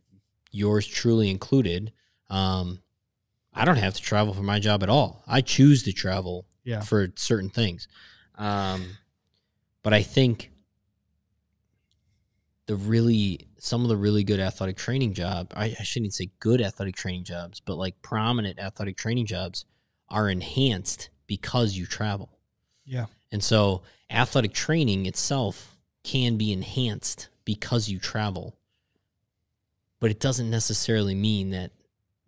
yours truly included um i don't have to travel for my job at all i choose to travel Yeah. for certain things um but i think the really some of the really good athletic training job I, I shouldn't say good athletic training jobs but like prominent athletic training jobs are enhanced because you travel Yeah. and so athletic training itself can be enhanced because you travel but it doesn't necessarily mean that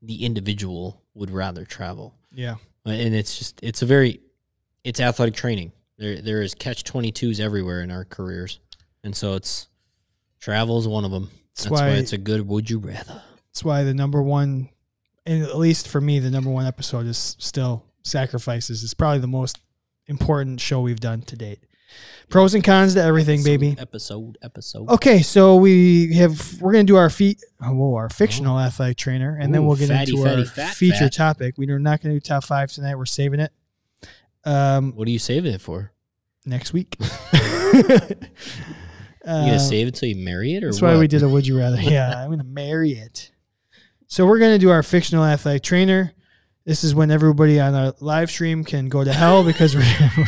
the individual would rather travel Yeah. and it's just it's a very it's athletic training there there is catch 22s everywhere in our careers and so it's travel is one of them That's that's, why, why- it's a good would you rather That's why the number one, and at least for me, the number one episode is still Sacrifices. It's probably the most important show we've done to date. Pros and cons to everything, Episode, baby. episode episode Okay, so we have we're gonna do our feet, oh, whoa, our fictional oh. athletic trainer, and then we'll get fatty, into fatty, our fat, feature fat. topic. We're not gonna do top five tonight. We're saving it um, what are you saving it for next week. you gonna Uh, save it till you marry it or That's what? why we did a would you rather. Yeah, I'm gonna marry it. So we're gonna do our fictional athletic trainer. This is when everybody on our live stream can go to hell because we're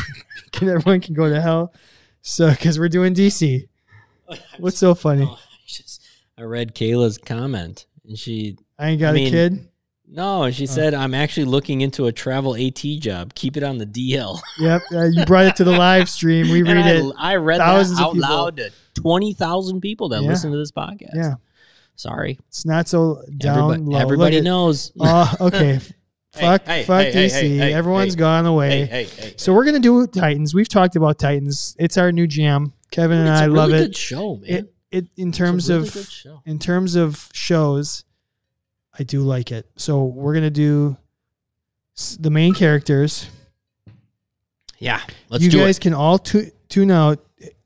can everyone can go to hell. So because we're doing DC. What's so funny? Oh, I just I read Kayla's comment and she I ain't got I mean, a kid. No she said I'm actually looking into a travel AT job keep it on the DL Yep, uh, you brought it to the live stream. We read I, it. I read Thousands that out loud to twenty thousand people that Yeah. listen to this podcast. Yeah, sorry, it's not so down everybody, low. everybody knows. Oh, okay. fuck, hey, fuck hey, DC. hey, Everyone's gone away. hey, hey, hey. So we're gonna do Titans. We've talked about Titans. It's our new jam. Kevin and I a love really it. Show, man. It it in It's a terms really good of in terms of shows, I do like it. So we're gonna do the main characters. yeah, let's you do guys it. can all tu- tune out,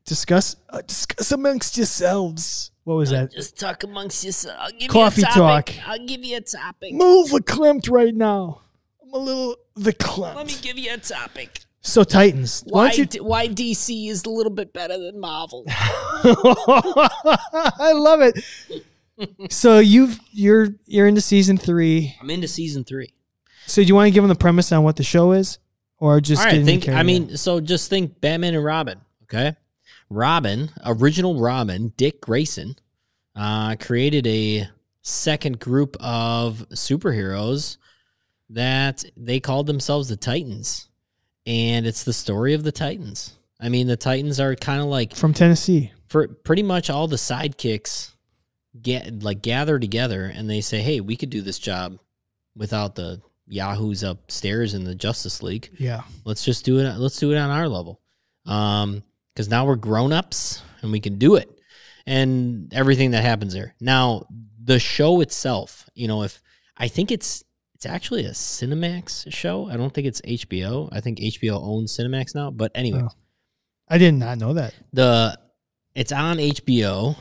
discuss uh, discuss amongst yourselves. What was that? Just talk amongst give Coffee you a topic. talk. I'll give you a topic. Move the verklempt right now. I'm a little the verklempt. Let me give you a topic. so Titans. Why Why you? D- why DC is a little bit better than Marvel? I love it. So you've you're you're into season three. I'm into season three. So do you want to give them the premise on what the show is, or just All right, think. I mean, so just think Batman and Robin. Okay, Robin, original Robin, Dick Grayson, uh, created a second group of superheroes that they called themselves the Titans, and it's the story of the Titans. I mean, the Titans are kind of like from Tennessee. for pretty much all the sidekicks get like gather together and they say, "Hey, we could do this job without the yahoos upstairs in the Justice League." Yeah. let's just do it let's do it on our level um because now we're grown-ups and we can do it and everything that happens there now the show itself you know if i think it's it's actually a cinemax show i don't think it's hbo i think hbo owns cinemax now but anyway Oh. I did not know that. the it's on hbo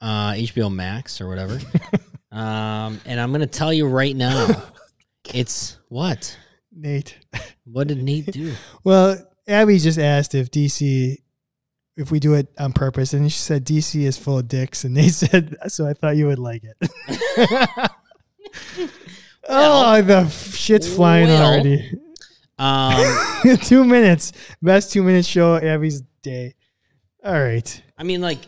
uh hbo max or whatever um and i'm gonna tell you right now it's what Nate. what did nate do Well, Abby just asked if DC, if we do it on purpose, and she said DC is full of dicks, and they said, so I thought you would like it. oh, the shit's flying Well. already. um two minutes, best two minute show Abby's day. All right. I mean, like,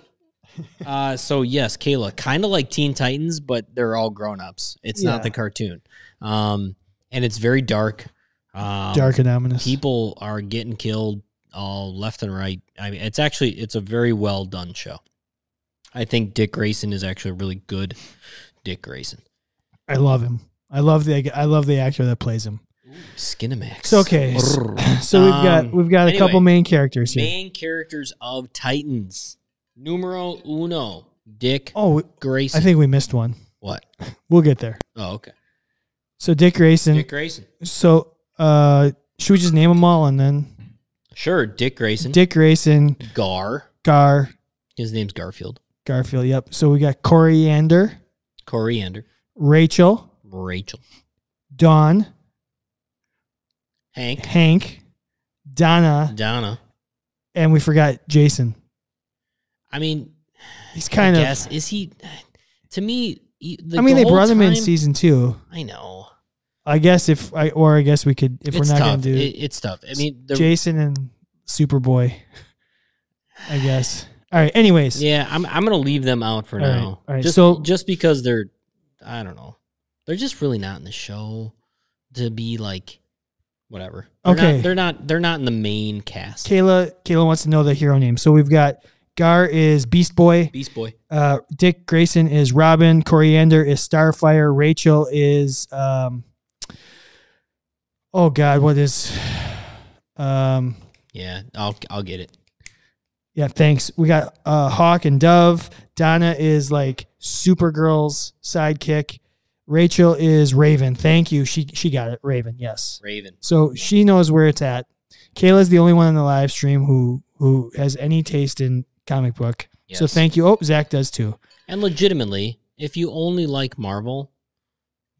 uh, so yes, Kayla, kind of like Teen Titans, but they're all grown ups. It's Yeah. not the cartoon, um, and it's very dark. Um, Dark and ominous. People are getting killed all left and right. I mean, it's actually it's a very well done show. I think Dick Grayson is actually a really good Dick Grayson. I love him. I love the I love the actor that plays him. Skinamax. So okay, so we've got Um, we've got a couple main characters here. Main characters of Titans. Numero uno, Dick Oh, Grayson. I think we missed one. what? We'll get there. Oh, okay. So Dick Grayson. Dick Grayson. So uh, should we just name them all and then Sure, Dick Grayson. Dick Grayson, Gar. Gar, His name's Garfield. Garfield. Yep. So we got Koriand'r, Koriand'r. Rachel, Rachel. Dawn, Hank. Hank, Donna, Donna. and we forgot Jason. I mean, He's kind I of. guess is he? To me, he, the, I mean, the they brought him in season two. I know. I guess if I or I guess we could if it's we're not tough. gonna do It- it's tough. I mean, the, Jason and Superboy. I guess. All right. Anyways, yeah, I'm I'm gonna leave them out for All right, now. all right, Just so- just because they're, I don't know, they're just really not in the show to be like, whatever. They're Okay. Not, they're not. They're not in the main cast. Kayla Kayla wants to know the hero name. So we've got Gar is Beast Boy. Beast Boy. Uh, Dick Grayson is Robin. Koriand'r is Starfire. Rachel is um. Oh God, what is? Um. Yeah, I'll I'll get it. Yeah, thanks. We got uh, Hawk and Dove. Donna is like Supergirl's sidekick. Rachel is Raven. Thank you. She she got it. Raven. Yes. Raven. So she knows where it's at. Kayla's the only one on the live stream who who has any taste in comic book. So thank you. Oh, Zach does too. And legitimately, if you only like Marvel,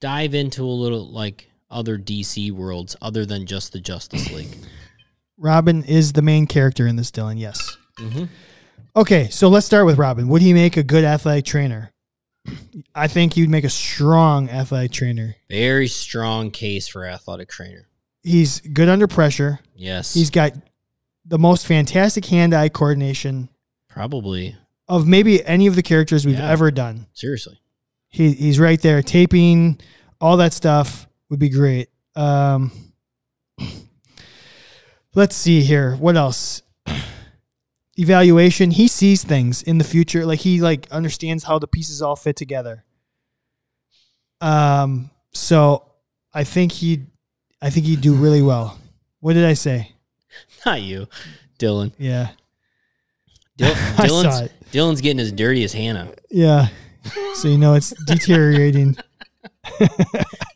dive into a little like other DC worlds other than just the Justice League. Robin is the main character in this, Dylan. Yes. mm-hmm. Okay, so let's start with Robin. Would he make a good athletic trainer? I think he'd make a strong athletic trainer. Very strong case for athletic trainer. He's good under pressure. Yes, He's got the most fantastic hand-eye coordination probably of maybe any of the characters we've Yeah. ever done. seriously. He he's right there taping all that stuff would be great. Um, let's see here. What else? Evaluation. He sees things in the future. Like he like understands how the pieces all fit together. Um. So I think he, I think he'd do really well. What did I say? Not you, Dylan. Yeah. Dil- I saw Dylan's. Dylan's getting as dirty as Hannah. Yeah. So you know it's deteriorating.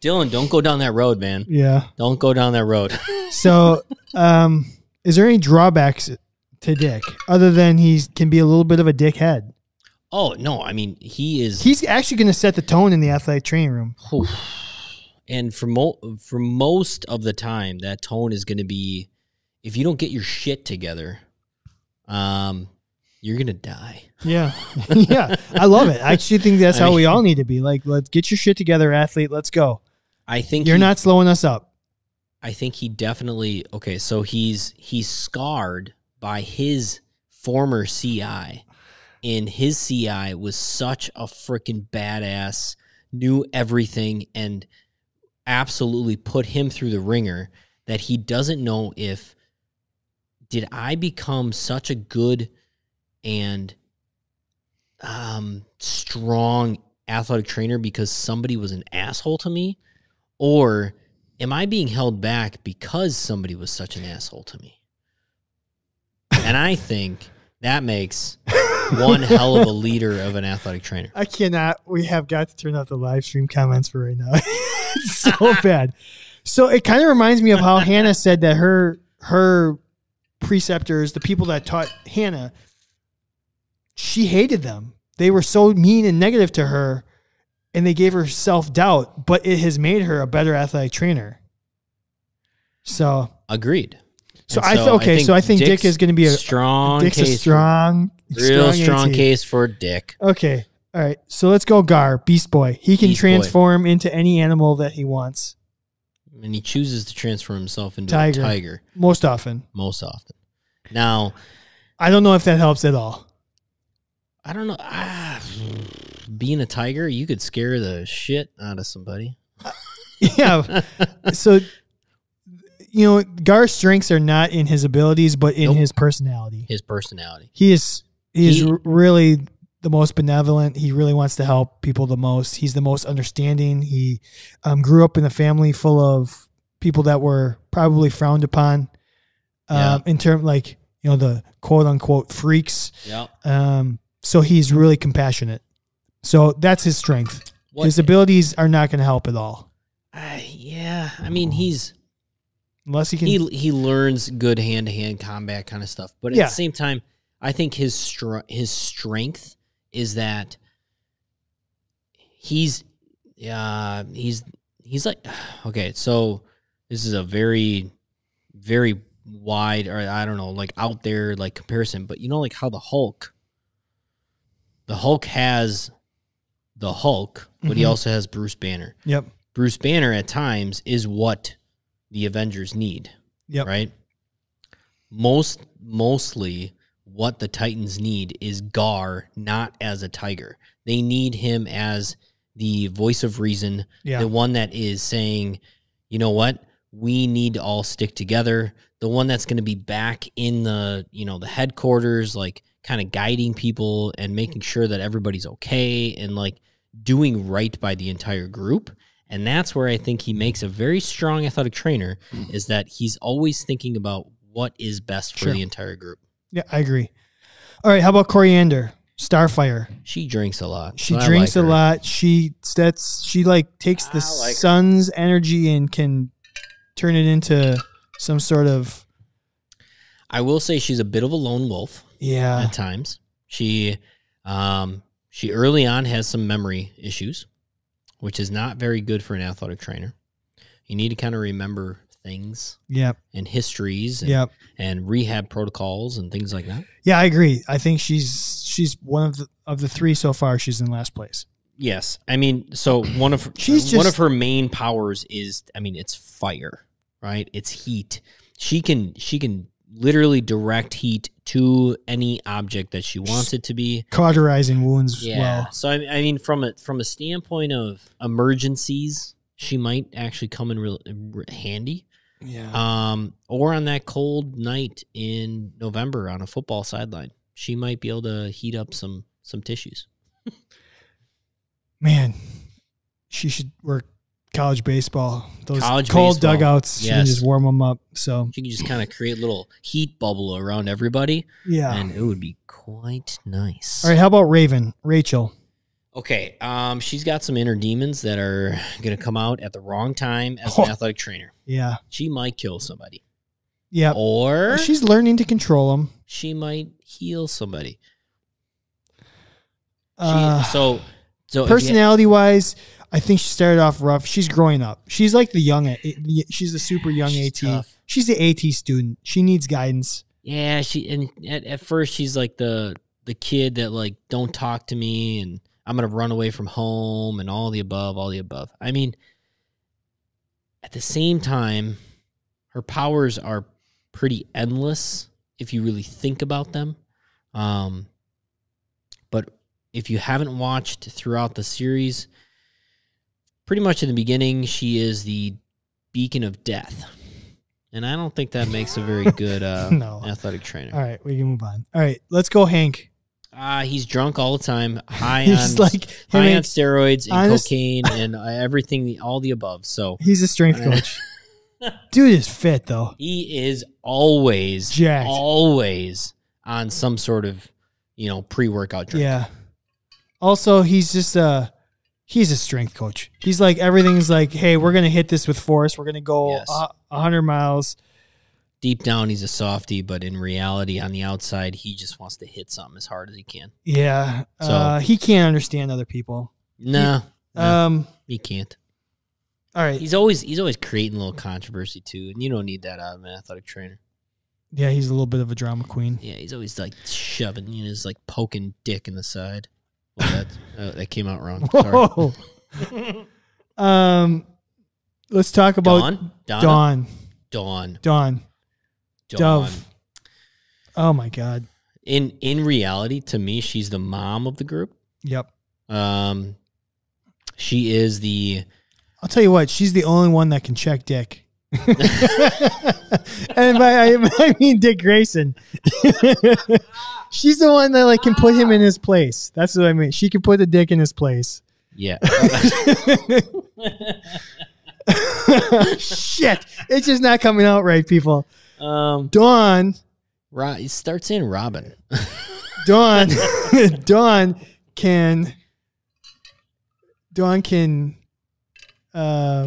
Dylan, don't go down that road, man. Yeah. Don't go down that road. So, um, is there any drawbacks to Dick other than he can be a little bit of a dickhead? oh no, I mean he is. He's actually going to set the tone in the athletic training room. and for mo- for most of the time, that tone is going to be, if you don't get your shit together, um, you're gonna die. Yeah, yeah, I love it. I actually think that's I how we all need to be. Like, let's get your shit together, athlete. Let's go. I think You're he- not slowing us up. I think he definitely okay. So he's he's scarred by his former CI, and his CI was such a freaking badass, knew everything, and absolutely put him through the ringer that he doesn't know if did I become such a good and um strong athletic trainer because somebody was an asshole to me or am I being held back because somebody was such an asshole to me? And I think that makes one hell of a leader of an athletic trainer. I cannot. We have got to turn off the live stream comments for right now. it's so bad. So it kind of reminds me of how Hannah said that her her preceptors, the people that taught Hannah, she hated them. They were so mean and negative to her, and they gave her self doubt. But it has made her a better athletic trainer. So, Agreed. so And I th- okay. so I think Dick is going to be a strong Dick's case, a strong, real strong AT. case for Dick. Okay. All right. So let's go Gar, Beast Boy. He can Beast Boy. transform into any animal that he wants And he chooses to transform himself into Tiger. a tiger most often. most often. Now, I don't know if that helps at all. I don't know. Ah, being a tiger, you could scare the shit out of somebody. yeah. So, you know, Gar's strengths are not in his abilities, but in Nope. his personality. His personality. He is he is He- r- really the most benevolent. He really wants to help people the most. He's the most understanding. He um, grew up in a family full of people that were probably frowned upon. Um, Yeah. in terms like you know the quote unquote freaks. Yep. Um, so he's really compassionate. So that's his strength. What- His abilities are not going to help at all Uh, yeah, I mean he's unless he can. he he learns good hand to hand combat kind of stuff, but at Yeah. the same time, I think his str- his strength is that he's uh he's he's like okay, so this is a very very wide or I don't know like out there like comparison, but you know like how the Hulk the Hulk has the Hulk, but he Mhm. also has Bruce Banner. yep. Bruce Banner at times is what the Avengers need. Yep. Right? Most mostly what the Titans need is Gar not as a tiger. They need him as the voice of reason, Yeah. the one that is saying, you know what? We need to all stick together. The one that's going to be back in the, you know, the headquarters like kind of guiding people and mm-hmm. making sure that everybody's okay and like doing right by the entire group. And that's where I think he makes a very strong athletic trainer mm. is that he's always thinking about what is best for Sure. the entire group. Yeah, I agree. All right, how about Koriand'r? Starfire. She drinks a lot. She so drinks like a her. lot. She that's she like takes the like her. sun's energy and can turn it into some sort of I will say she's a bit of a lone wolf yeah. at times. She um she early on has some memory issues, which is not very good for an athletic trainer. You need to kind of remember things Yep. and histories and, Yep. and rehab protocols and things like that. Yeah, I agree. I think she's she's one of the of the three so far. She's in last place. Yes, I mean, so one of She's one of her main powers is, I mean, it's fire, right? It's heat. She can she can literally direct heat to any object that she wants it to be. Cauterizing wounds Yeah. well. So I, I mean, from a from a standpoint of emergencies, she might actually come in real r- handy. Yeah. Um, or on that cold night in November on a football sideline, she might be able to heat up some some tissues. Man, she should work college baseball. Those College cold baseball. dugouts. you can just warm them up. So you can just kind of create a little heat bubble around everybody, yeah. and it would be quite nice. All right. How about Raven? Rachel. Okay. Um, she's got some inner demons that are going to come out at the wrong time as an Oh. athletic trainer. Yeah. She might kill somebody, Yeah. or She's learning to control them. she might heal somebody. She, Uh, so, so if you- personality wise, I think she started off rough. She's growing up. She's like the young. She's the super young She's AT. tough. She's the AT student. She needs guidance. yeah, she and at, at first she's like the the kid that like don't talk to me and I'm gonna run away from home and all the above, all the above. I mean, at the same time, her powers are pretty endless if you really think about them. Um, but if you haven't watched throughout the series, pretty much in the beginning, she is the beacon of death. And I don't think that makes a very good uh, No. athletic trainer. All right, we can move on. All right, let's go, Hank. Uh, he's drunk all the time, high on like high on steroids and honest- cocaine and uh, everything, all the above. So he's a strength coach. Dude is fit though. he is always Jacked. always on some sort of you know pre-workout drink. Yeah. Also, he's just uh he's a strength coach. He's like everything's like, hey, we're gonna hit this with force. We're gonna go Yes. hundred miles. Deep down, he's a softie, but in reality, on the outside, he just wants to hit something as hard as he can. Yeah. So- uh, he can't understand other people. No, no, Um. he can't. All right. He's always he's always creating a little controversy too, and you don't need that out of an athletic trainer. Yeah, he's a little bit of a drama queen. Yeah, he's always like shoving, you know, he's like poking dick in the side. Well, that uh, that came out wrong. Sorry. Um. Let's talk about Dawn, Donna? Dawn. Dawn, Dawn. Dawn. Dove. Oh my God. In in reality, to me, she's the mom of the group. Yep. Um, she is the I'll tell you what. She's the only one that can check Dick. and by I, I mean Dick Grayson. She's the one that like can put him in his place. That's what I mean. She can put the dick in his place. yeah. Shit, it's just not coming out right, people. um, Dawn, Ro- it starts in Robin. Dawn, Dawn can, Dawn can, uh,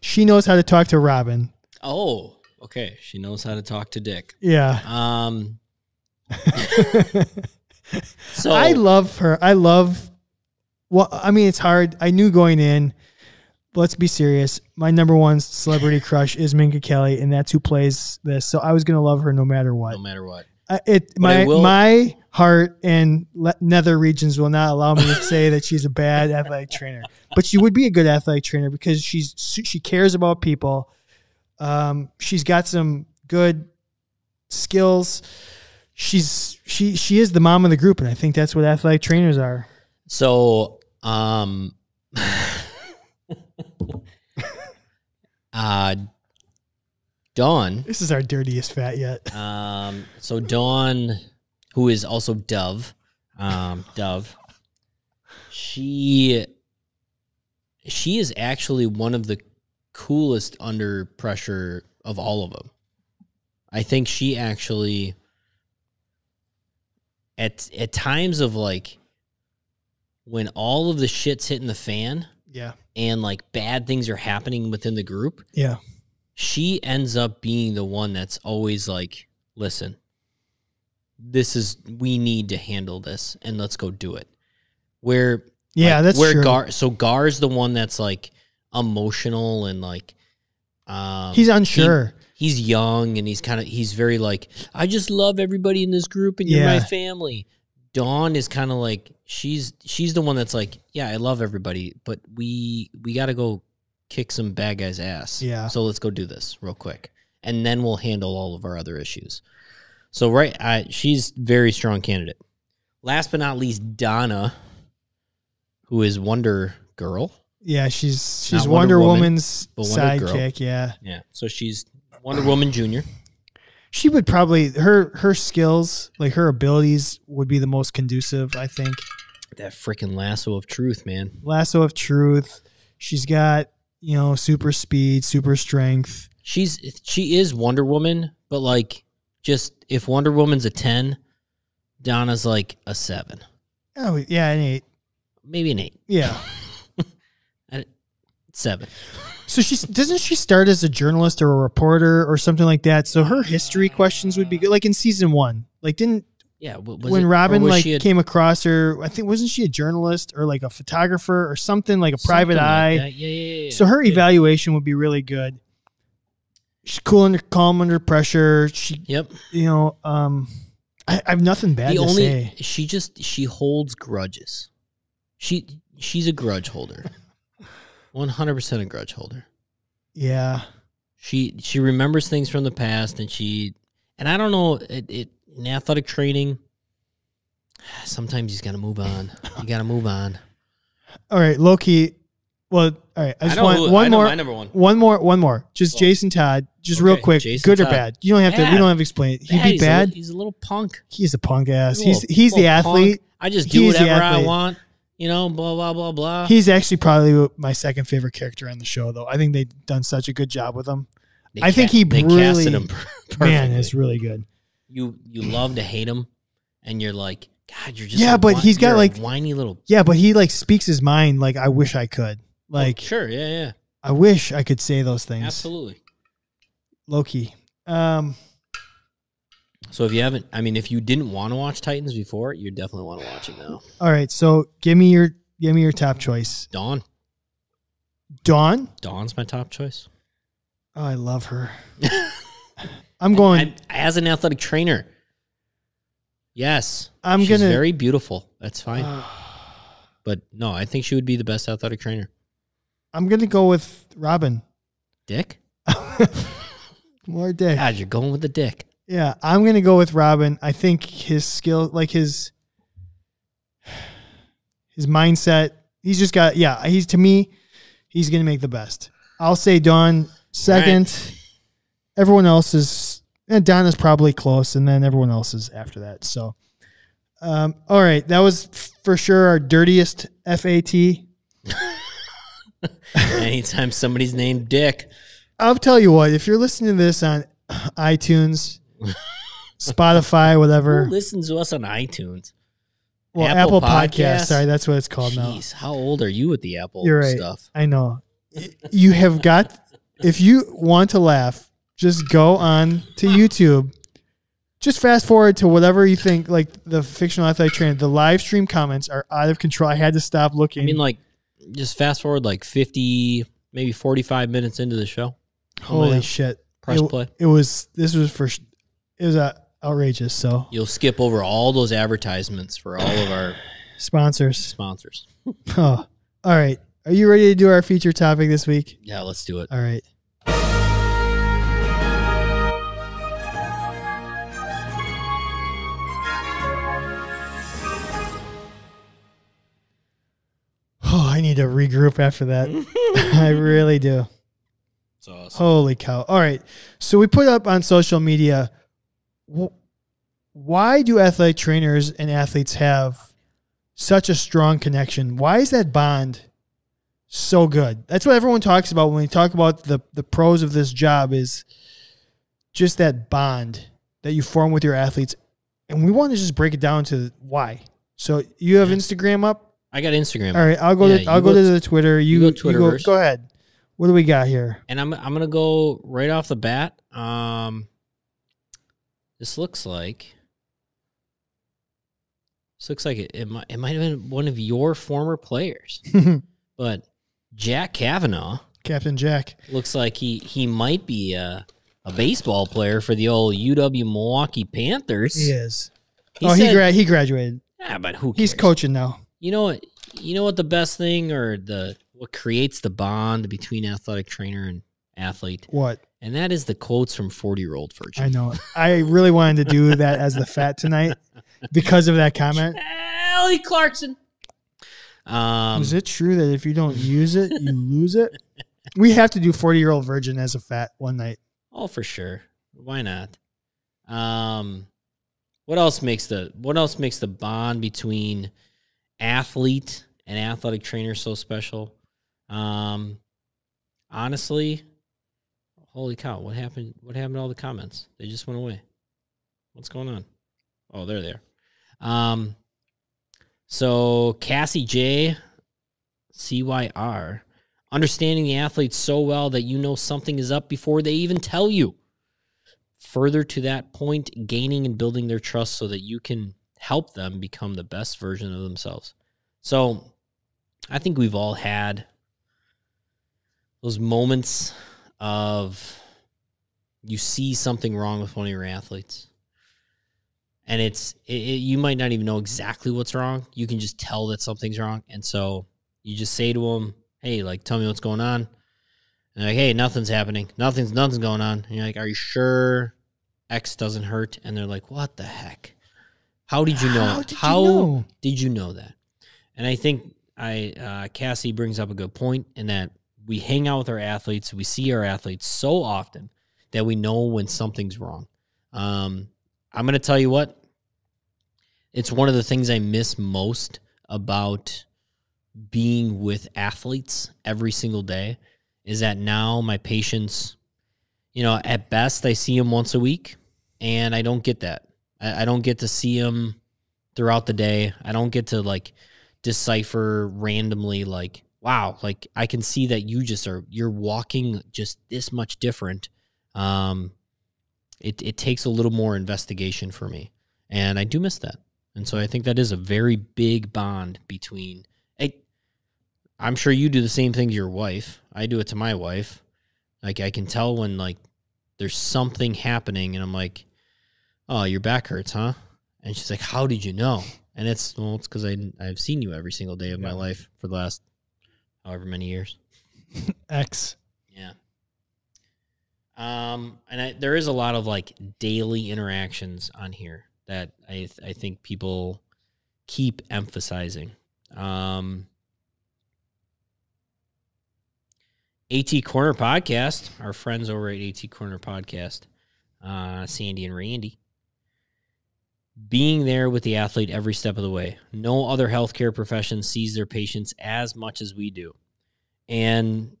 she knows how to talk to Robin. Oh, okay. She knows how to talk to Dick. Yeah. Um. so I love her. I love. Well, I mean, it's hard. I knew going in. Let's be serious. My number one celebrity crush is Minka Kelly, and that's who plays this. So I was gonna love her no matter what. no matter what. I, it But my will- my heart and le- nether regions will not allow me to say that she's a bad athletic trainer, but she would be a good athletic trainer because she's she cares about people. Um, she's got some good skills. She's she she is the mom of the group, and I think that's what athletic trainers are. So, um, uh, Dawn. This is our dirtiest fat yet. Um, so Dawn, who is also Dove, um, Dove, she she is actually one of the coolest under pressure of all of them. I think she actually at at times of like when all of the shit's hitting the fan Yeah, and like bad things are happening within the group, yeah, she ends up being the one that's always like, listen, this is we need to handle this and let's go do it. Where yeah. like, that's where true. Gar so Gar's the one that's like emotional and like um He's he- unsure. he's young and he's kind of he's very like I just love everybody in this group and you're my Yeah. family. Dawn is kind of like she's she's the one that's like yeah I love everybody but we we got to go kick some bad guys ass. Yeah. So let's go do this real quick and then we'll handle all of our other issues. So right I she's very strong candidate. Last but not least Donna who is Wonder Girl. Yeah, she's she's Not Wonder, Wonder Woman, Woman's but Wonder Girl. sidekick. Yeah, Yeah. So she's Wonder Woman Junior. she would probably her her skills like her abilities would be the most conducive i think That freaking lasso of truth, man. lasso of truth she's got you know super speed super strength She's she is Wonder Woman, but like just if Wonder Woman's a ten, Donna's like a seven, oh yeah an eight maybe an eight, yeah seven. so she's doesn't she start as a journalist or a reporter or something like that so her history questions would be good like in season one like didn't Yeah, was when it- robin like a- came across her i think wasn't she a journalist or like a photographer or something like a private eye. Yeah, yeah, yeah. So her evaluation would be really good. She's cool under calm under pressure. She, Yep. you know, um, I, I have nothing bad The to only say. she just she holds grudges. She she's a grudge holder. One hundred percent a grudge holder. Yeah, she she remembers things from the past and she and i don't know it, it in athletic training sometimes you just gotta move on you gotta move on all right, Loki. Well, all right. I just know want who- one I more, my number one one more, one more. Just Well, Jason Todd. Just real quick, Jason good or bad? You don't have to. We don't have to explain it. He'd Bad, be he's a bad. li- he's a little punk he's a punk ass. He's He's he's the little punk. athlete. i just do He's the whatever i want you know blah blah blah blah He's actually probably my second favorite character on the show, though. I think they've done such a good job with him. They I think ca- he they really- casted him perfectly. Man, it's really good. you you love to hate him and you're like god you're just Yeah, a but whi- he's got, like- whiny little Yeah, but he like speaks his mind. Like I wish I could. Like sure yeah yeah I wish I could say those things. absolutely Loki. Um, So if you haven't, I mean, if you didn't want to watch Titans before, you definitely want to watch it now. all right, so give me your give me your top choice. Dawn, Dawn. Dawn's my top choice. Oh, I love her. I'm going. And as an athletic trainer, yes, I'm she's gonna- very beautiful. That's fine, uh, but no, I think she would be the best athletic trainer. I'm gonna go with Robin. Dick, More dick. God, you're going with the dick. Yeah, I'm gonna go with Robin. I think his skill, like his his mindset, he's just got. Yeah, he's to me, he's gonna make the best. I'll say Dawn second. Everyone else is, and Dawn is probably close, and then everyone else is after that. So, um, all right, that was for sure our dirtiest FAT. Anytime somebody's named Dick, I'll tell you what, if you're listening to this on iTunes, Spotify, whatever. Who listens to us on iTunes? Well, Apple Apple, Podcast. Podcasts? Sorry, that's what it's called now. Jeez, how old are you with the Apple You're right. stuff? I know. You have got. If you want to laugh, just go on to YouTube. Just fast forward to whatever you think. Like the fictional athletic trainer, the live stream comments are out of control. I had to stop looking. I mean, like, just fast forward like 50, maybe 45 minutes into the show. holy shit! Press it, play. It was. This was for. It was uh, outrageous. So You'll skip over all those advertisements for all of our sponsors. sponsors. Oh, all right. Are you ready to do our feature topic this week? Yeah, let's do it. All right. Oh, I need to regroup after that. I really do. It's awesome. Holy cow. All right. So we put up on social media why do athletic trainers and athletes have such a strong connection? Why is that bond so good? That's what everyone talks about when we talk about the, the pros of this job is just that bond that you form with your athletes. And we want to just break it down to why. So you have Yeah. Instagram up? I got Instagram. All right, I'll go Yeah, to I'll go, go to the Twitter. You, you go go, Twitterverse. go ahead. What do we got here? and I'm I'm gonna go right off the bat. Um, this looks like this looks like it. It might it might have been one of your former players, but Jack Kavanaugh Captain Jack. looks like he he might be a, a baseball player for the old UW Milwaukee Panthers. He is. He oh, he said- gra- he graduated. Yeah, but who? He's coaching now. You know what? You know what the best thing or the what creates the bond between athletic trainer and athlete, What? And that is the quotes from Forty Year Old Virgin. I know. I really wanted to do that as the fat tonight because of that comment. Ellie Clarkson. Um, Is it true that if you don't use it, you lose it? We have to do 40 year old virgin as a fat one night. oh, for sure. Why not? Um, what else makes the what else makes the bond between athlete and athletic trainer so special? Um, honestly, holy cow! What happened? What happened to all the comments? They just went away. What's going on? Oh, there they are. Um, so Cassie J, CYR, understanding the athletes so well that you know something is up before they even tell you. Further to that point, gaining and building their trust so that you can help them become the best version of themselves. So, I think we've all had those moments of you see something wrong with one of your athletes. And it's it, it- you might not even know exactly what's wrong. You can just tell that something's wrong. And so you just say to them hey like tell me what's going on. And they're like hey nothing's happening. Nothing's nothing's going on. And you're like are you sure x doesn't hurt? And they're like what the heck? How did you know? How did you know? did you know that? And i think i uh, cassie brings up a good point in that we hang out with our athletes we see our athletes so often that we know when something's wrong. Um, i'm going to tell you what it's one of the things i miss most about being with athletes every single day is that now my patients you know at best i see them once a week and i don't get that. I, I don't get to see them throughout the day. I don't get to like decipher randomly like wow like i can see that you just are you're walking just this much different. Um it, it takes a little more investigation for me and i do miss that. And so i think that is a very big bond between I, i'm sure you do the same thing to your wife. I do it to my wife. Like i can tell when like there's something happening and i'm like oh your back hurts huh? And she's like how did you know? And it's well it's because i i've seen you every single day of my life for the last however many years X. yeah. Um, and I, there is a lot of like daily interactions on here that I th- I think people keep emphasizing. Um, AT Corner Podcast, our friends over at AT Corner Podcast, uh, Sandy and Randy, being there with the athlete every step of the way. No other healthcare profession sees their patients as much as we do. And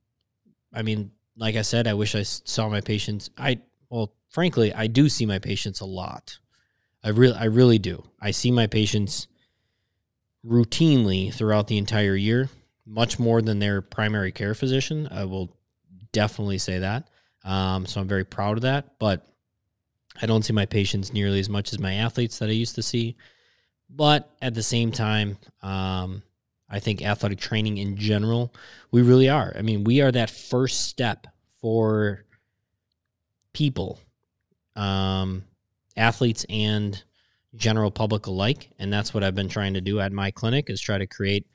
I mean, like I said, I wish I saw my patients. I, well, frankly, I do see my patients a lot. I really, I really do. I see my patients routinely throughout the entire year, much more than their primary care physician. I will definitely say that. Um, so I'm very proud of that. But I don't see my patients nearly as much as my athletes that I used to see. But at the same time, um, I think athletic training in general, we really are. I mean, we are that first step for people, um, athletes and general public alike, and that's what I've been trying to do at my clinic is try to create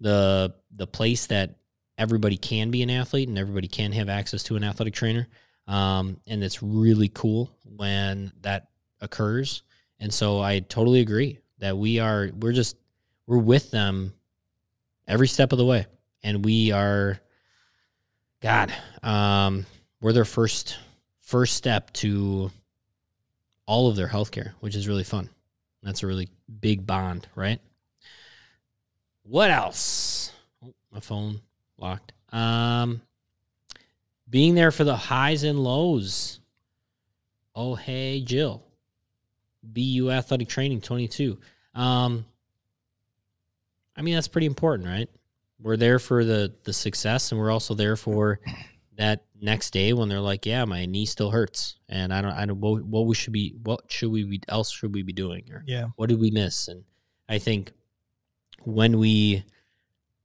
the the place that everybody can be an athlete and everybody can have access to an athletic trainer. Um, and it's really cool when that occurs. And so I totally agree that we are we're just we're with them every step of the way, and we are God. Um, we're their first first step to all of their healthcare, which is really fun. That's a really big bond, right? What else? Oh, my phone locked. Um, being there for the highs and lows. Oh, hey, Jill. BU Athletic Training 22. Um, I mean, that's pretty important, right? We're there for the the success, and we're also there for that next day when they're like, "Yeah, my knee still hurts," and I don't, I don't, what, what we should be, what should we be, else should we be doing, or Yeah. what did we miss? And I think when we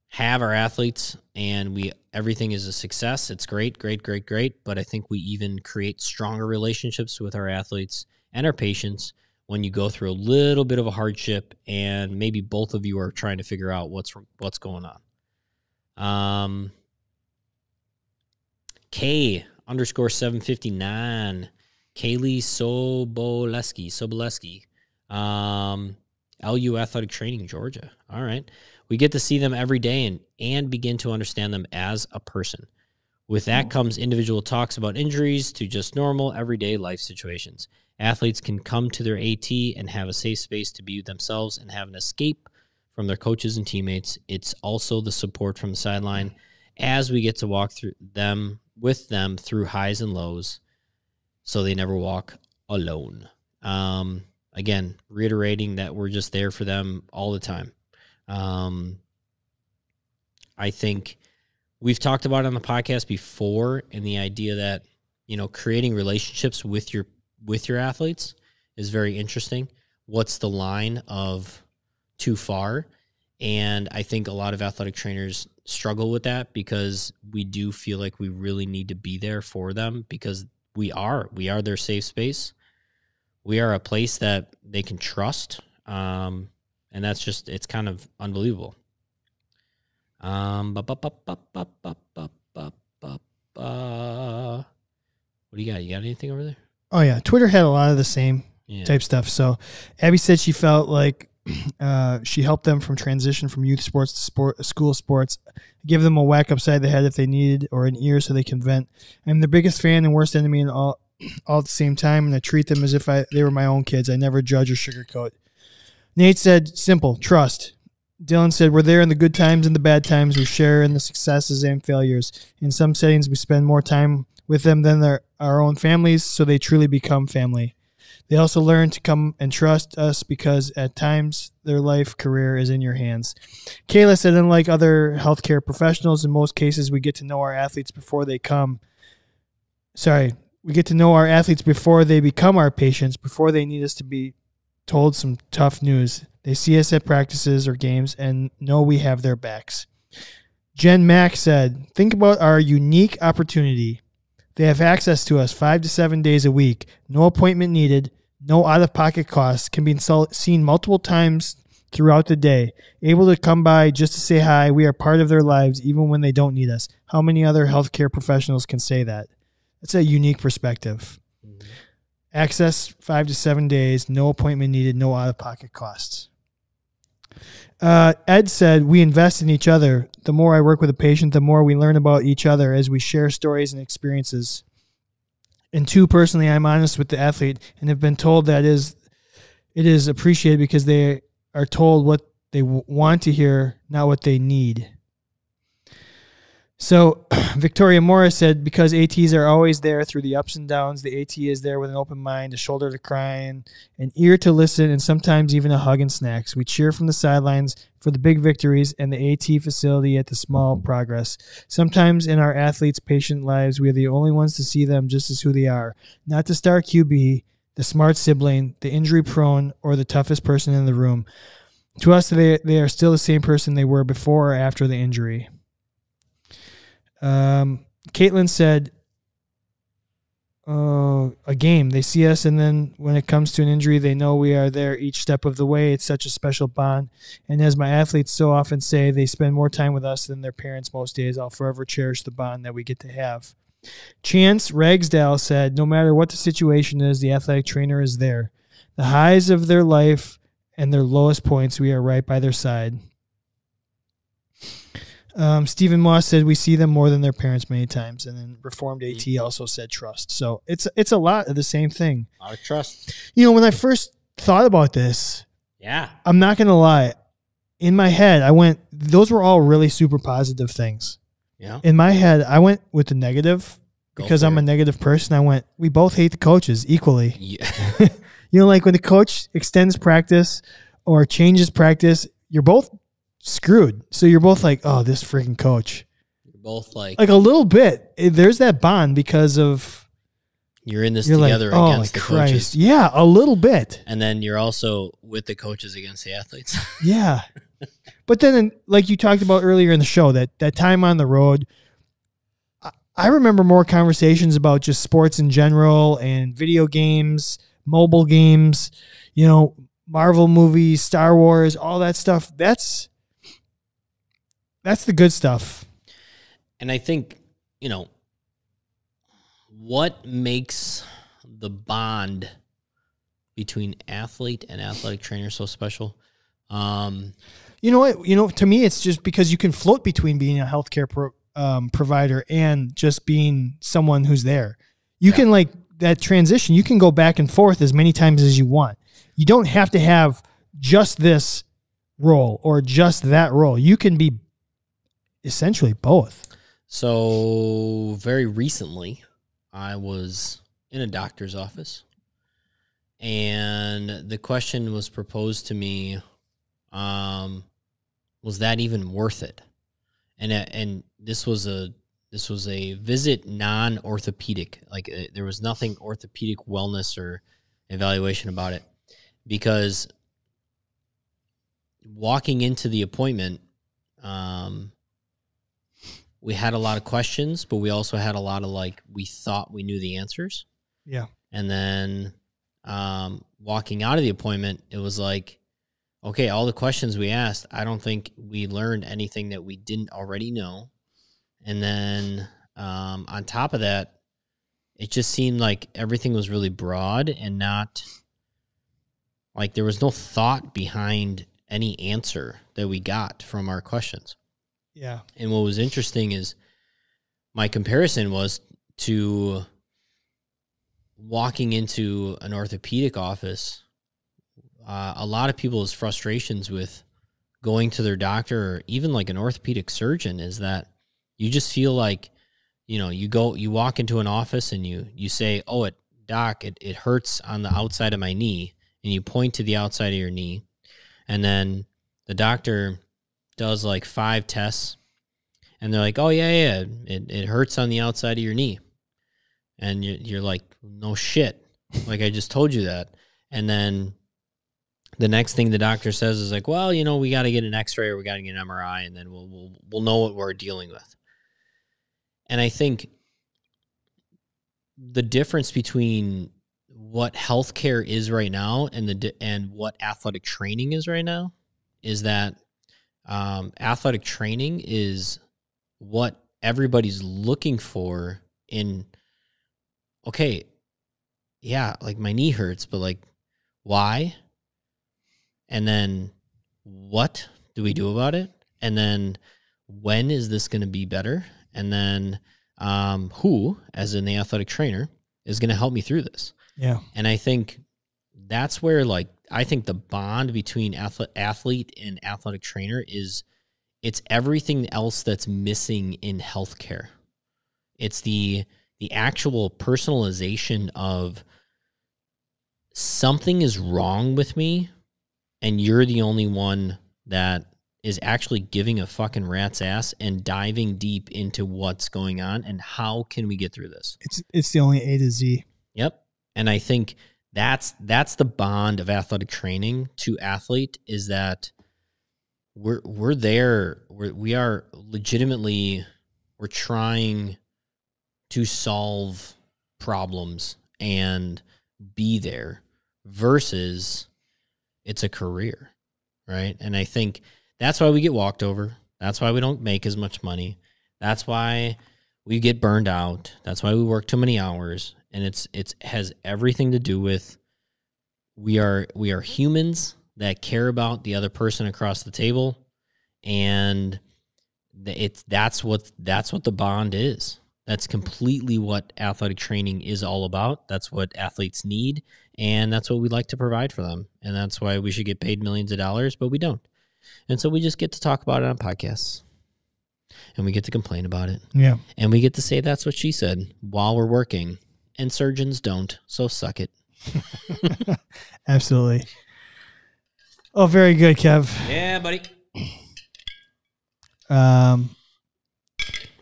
have our athletes and we everything is a success, it's great, great, great, great. But I think we even create stronger relationships with our athletes and our patients when you go through a little bit of a hardship and maybe both of you are trying to figure out what's what's going on. Um, K underscore seven fifty nine, Kaylee Soboleski Soboleski, um, LU Athletic Training, Georgia. All right, we get to see them every day and and begin to understand them as a person. With that comes individual talks about injuries to just normal everyday life situations. Athletes can come to their AT and have a safe space to be themselves and have an escape from their coaches and teammates. It's also the support from the sideline as we get to walk through them with them through highs and lows so they never walk alone. Um, again, reiterating that we're just there for them all the time. Um, I think we've talked about it on the podcast before and the idea that you know creating relationships with your with your athletes is very interesting. What's the line of too far? And i think a lot of athletic trainers struggle with that because we do feel like we really need to be there for them because we are we are their safe space we are a place that they can trust um, and that's just it's kind of unbelievable um, ba- ba- ba- ba- ba- ba- ba- ba- ba. What do you got? You got anything over there? Oh yeah, Twitter had a lot of the same Yeah. type stuff. So Abby said she felt like uh, she helped them from transition from youth sports to sport school sports, give them a whack upside the head if they needed or an ear so they can vent. I'm the biggest fan and worst enemy in all all at the same time, and I treat them as if I they were my own kids. I never judge or sugarcoat. Nate said, "Simple, trust." Dylan said, We're there in the good times and the bad times. We share in the successes and failures. In some settings, we spend more time with them than their, our own families, so they truly become family. They also learn to come and trust us because at times their life career is in your hands. Kayla said, Unlike other healthcare professionals, in most cases, we get to know our athletes before they come. Sorry, we get to know our athletes before they become our patients, before they need us to be told some tough news. They see us at practices or games and know we have their backs. Jen Mack said, Think about our unique opportunity. They have access to us five to seven days a week, no appointment needed, no out of pocket costs, can be insel- seen multiple times throughout the day, able to come by just to say hi. We are part of their lives even when they don't need us. How many other healthcare professionals can say that? That's a unique perspective. Access five to seven days, no appointment needed, no out of pocket costs. Uh, Ed said, We invest in each other. The more I work with a patient, the more we learn about each other as we share stories and experiences. And two, personally, I'm honest with the athlete and have been told that is it is appreciated because they are told what they w- want to hear, not what they need. So Victoria Morris said, because ATs are always there through the ups and downs, the AT is there with an open mind, a shoulder to cry in, an ear to listen, and sometimes even a hug and snacks. We cheer from the sidelines for the big victories and the AT facility at the small progress. Sometimes in our athletes' patient lives, we are the only ones to see them just as who they are, not the star QB, the smart sibling, the injury prone, or the toughest person in the room. To us, they, they are still the same person they were before or after the injury. Um, Caitlin said, uh, a game. They see us, and then when it comes to an injury, they know we are there each step of the way. It's such a special bond. And as my athletes so often say, they spend more time with us than their parents most days. I'll forever cherish the bond that we get to have. Chance Ragsdale said, No matter what the situation is, the athletic trainer is there. The highs of their life and their lowest points, we are right by their side. Um, Stephen Moss said we see them more than their parents many times, and then Reformed AT also said trust. So it's it's a lot of the same thing. A lot of trust. You know, when I first thought about this, Yeah. I'm not gonna lie. In my head, I went; those were all really super positive things. Yeah. In my head, I went with the negative Go because I'm a negative person. I went, we both hate the coaches equally. Yeah. You know, like when the coach extends practice or changes practice, you're both screwed. So you're both like, oh, this freaking coach. You're both like, Like a little bit. eh, There's that bond because of you're in this you're like, together oh against the Christ. coaches. Yeah, a little bit. And then you're also with the coaches against the athletes. Yeah. but then, like you talked about earlier in the show, that that time on the road, I- I remember more conversations about just sports in general and video games, mobile games, you know, Marvel movies, Star Wars, all that stuff. That's that's the good stuff. And I think, you know, what makes the bond between athlete and athletic trainer so special? Um, You know what? You know, to me, it's just because you can float between being a healthcare pro, um, provider and just being someone who's there. You Yeah. can like that transition. You can go back and forth as many times as you want. You don't have to have just this role or just that role. You can be essentially both. so very recently, I was in a doctor's office, and the question was proposed to me: um, Was that even worth it? And uh, and this was a this was a visit non orthopedic. Like uh, there was nothing orthopedic wellness or evaluation about it, because walking into the appointment, um, we had a lot of questions, but we also had a lot of like we thought we knew the answers. Yeah. And then um, walking out of the appointment, it was like, okay, all the questions we asked, I don't think we learned anything that we didn't already know. And then um, on top of that, it just seemed like everything was really broad and not like there was no thought behind any answer that we got from our questions. Yeah. And what was interesting is my comparison was to walking into an orthopedic office. Uh, a lot of people's frustrations with going to their doctor or even like an orthopedic surgeon is that you just feel like, you know, you go, you walk into an office and you, you say, oh, it, doc, it, it hurts on the outside of my knee. And you point to the outside of your knee. And then the doctor does like five tests and they're like, oh, yeah, yeah, it, it hurts on the outside of your knee. And you're, you're like, no shit. Like, I just told you that. And then the next thing the doctor says is like, well, you know, we got to get an x ray or we got to get an MRI and then we'll, we'll, we'll know what we're dealing with. And I think the difference between what healthcare is right now and the and what athletic training is right now is that um, athletic training is what everybody's looking for in okay yeah like my knee hurts but like why? And then what do we do about it? And then when is this going to be better? And then um, who as in the athletic trainer is going to help me through this? Yeah. and I think that's where like I think the bond between athlete athlete and athletic trainer is it's everything else that's missing in healthcare. It's the the actual personalization of something is wrong with me and you're the only one that is actually giving a fucking rat's ass and diving deep into what's going on and how can we get through this. It's it's the only A to Z. Yep. And I think that's that's the bond of athletic training to athlete is that we're we're there we're, we are legitimately we're trying to solve problems and be there versus it's a career right? And i think that's why we get walked over. That's why we don't make as much money. That's why we get burned out. That's why we work too many hours and it's it's has everything to do with we are we are humans that care about the other person across the table and it's that's what that's what the bond is. That's completely what athletic training is all about. That's what athletes need and that's what we like to provide for them and that's why we should get paid millions of dollars but we don't. And so we just get to talk about it on podcasts and we get to complain about it. Yeah. and we get to say that's what she said while we're working and surgeons don't so suck it Absolutely. Oh, very good, Kev. yeah buddy Um,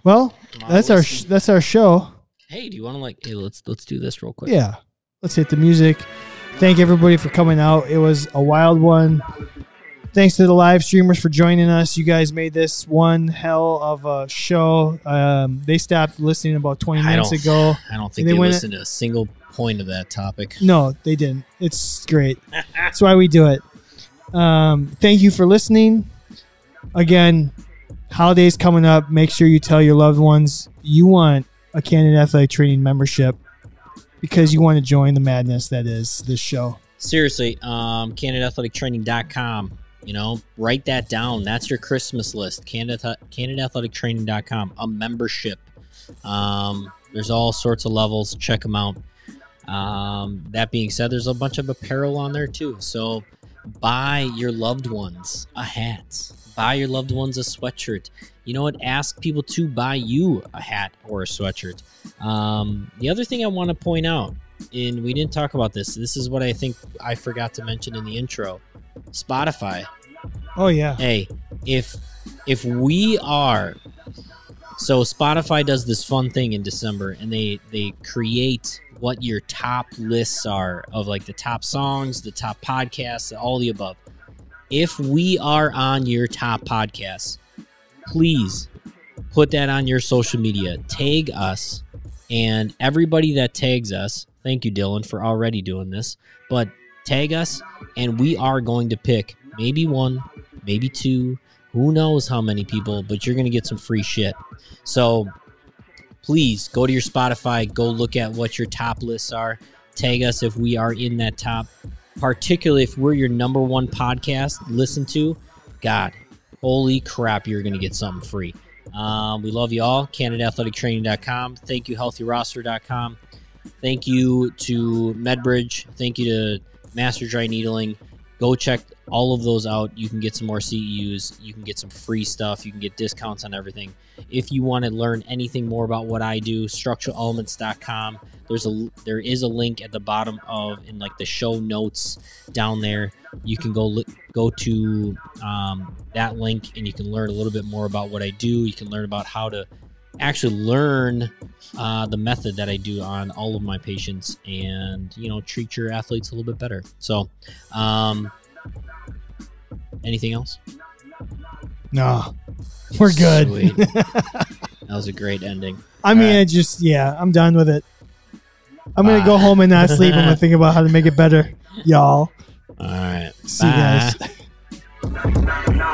well, that's our sh- that's our show. hey do you want to like hey let's let's do this real quick Yeah. Let's hit the music. Thank everybody for coming out. It was a wild one. Thanks to the live streamers for joining us. You guys made this one hell of a show. Um, they stopped listening about 20 I minutes don't- ago. I don't think They they, went- listened to a single point of that topic. No, they didn't. It's great. That's why we do it. Um, thank you for listening. Again, holidays coming up. Make sure you tell your loved ones you want a Candid Athletic Training membership because you want to join the madness that is this show. Seriously, um, CandidAthleticTraining.com. You know, write that down. That's your Christmas list. Candid, CandidAthleticTraining.com. A membership. Um, there's all sorts of levels. Check them out. Um, that being said, there's a bunch of apparel on there too. So buy your loved ones a hat. Buy your loved ones a sweatshirt. You know what? Ask people to buy you a hat or a sweatshirt. Um, the other thing I want to point out, and we didn't talk about this. This is what I think I forgot to mention in the intro. Spotify. Oh yeah, Hey, if if we are so Spotify does this fun thing in December and they they create what your top lists are of like the top songs, the top podcasts, all the above. If we are on your top podcasts, please put that on your social media. Tag us and everybody that tags us. Thank you, Dylan, for already doing this. But tag us, and we are going to pick maybe one, maybe two. Who knows how many people, but you're going to get some free shit. So please go to your Spotify, go look at what your top lists are. Tag us if we are in that top, particularly if we're your number one podcast. Listen to, God, holy crap, you're going to get something free. Um, we love you all. CandidAthleticTraining.com. Thank you, HealthyRoster.com. Thank you to MedBridge. Thank you to Master Dry Needling. Go check all of those out. You can get some more CEUs. You can get some free stuff. You can get discounts on everything. If you want to learn anything more about what I do, structuralelements.com. There's a there is a link at the bottom of in like the show notes down there. You can go go to um, that link and you can learn a little bit more about what I do. You can learn about how to actually learn uh, the method that I do on all of my patients and you know treat your athletes a little bit better. So, um, anything else? no, we're good. That was a great ending. I mean, right. I just yeah, I'm done with it. I'm gonna go home and not sleep. I'm gonna think about how to make it better, y'all. All right. See you guys.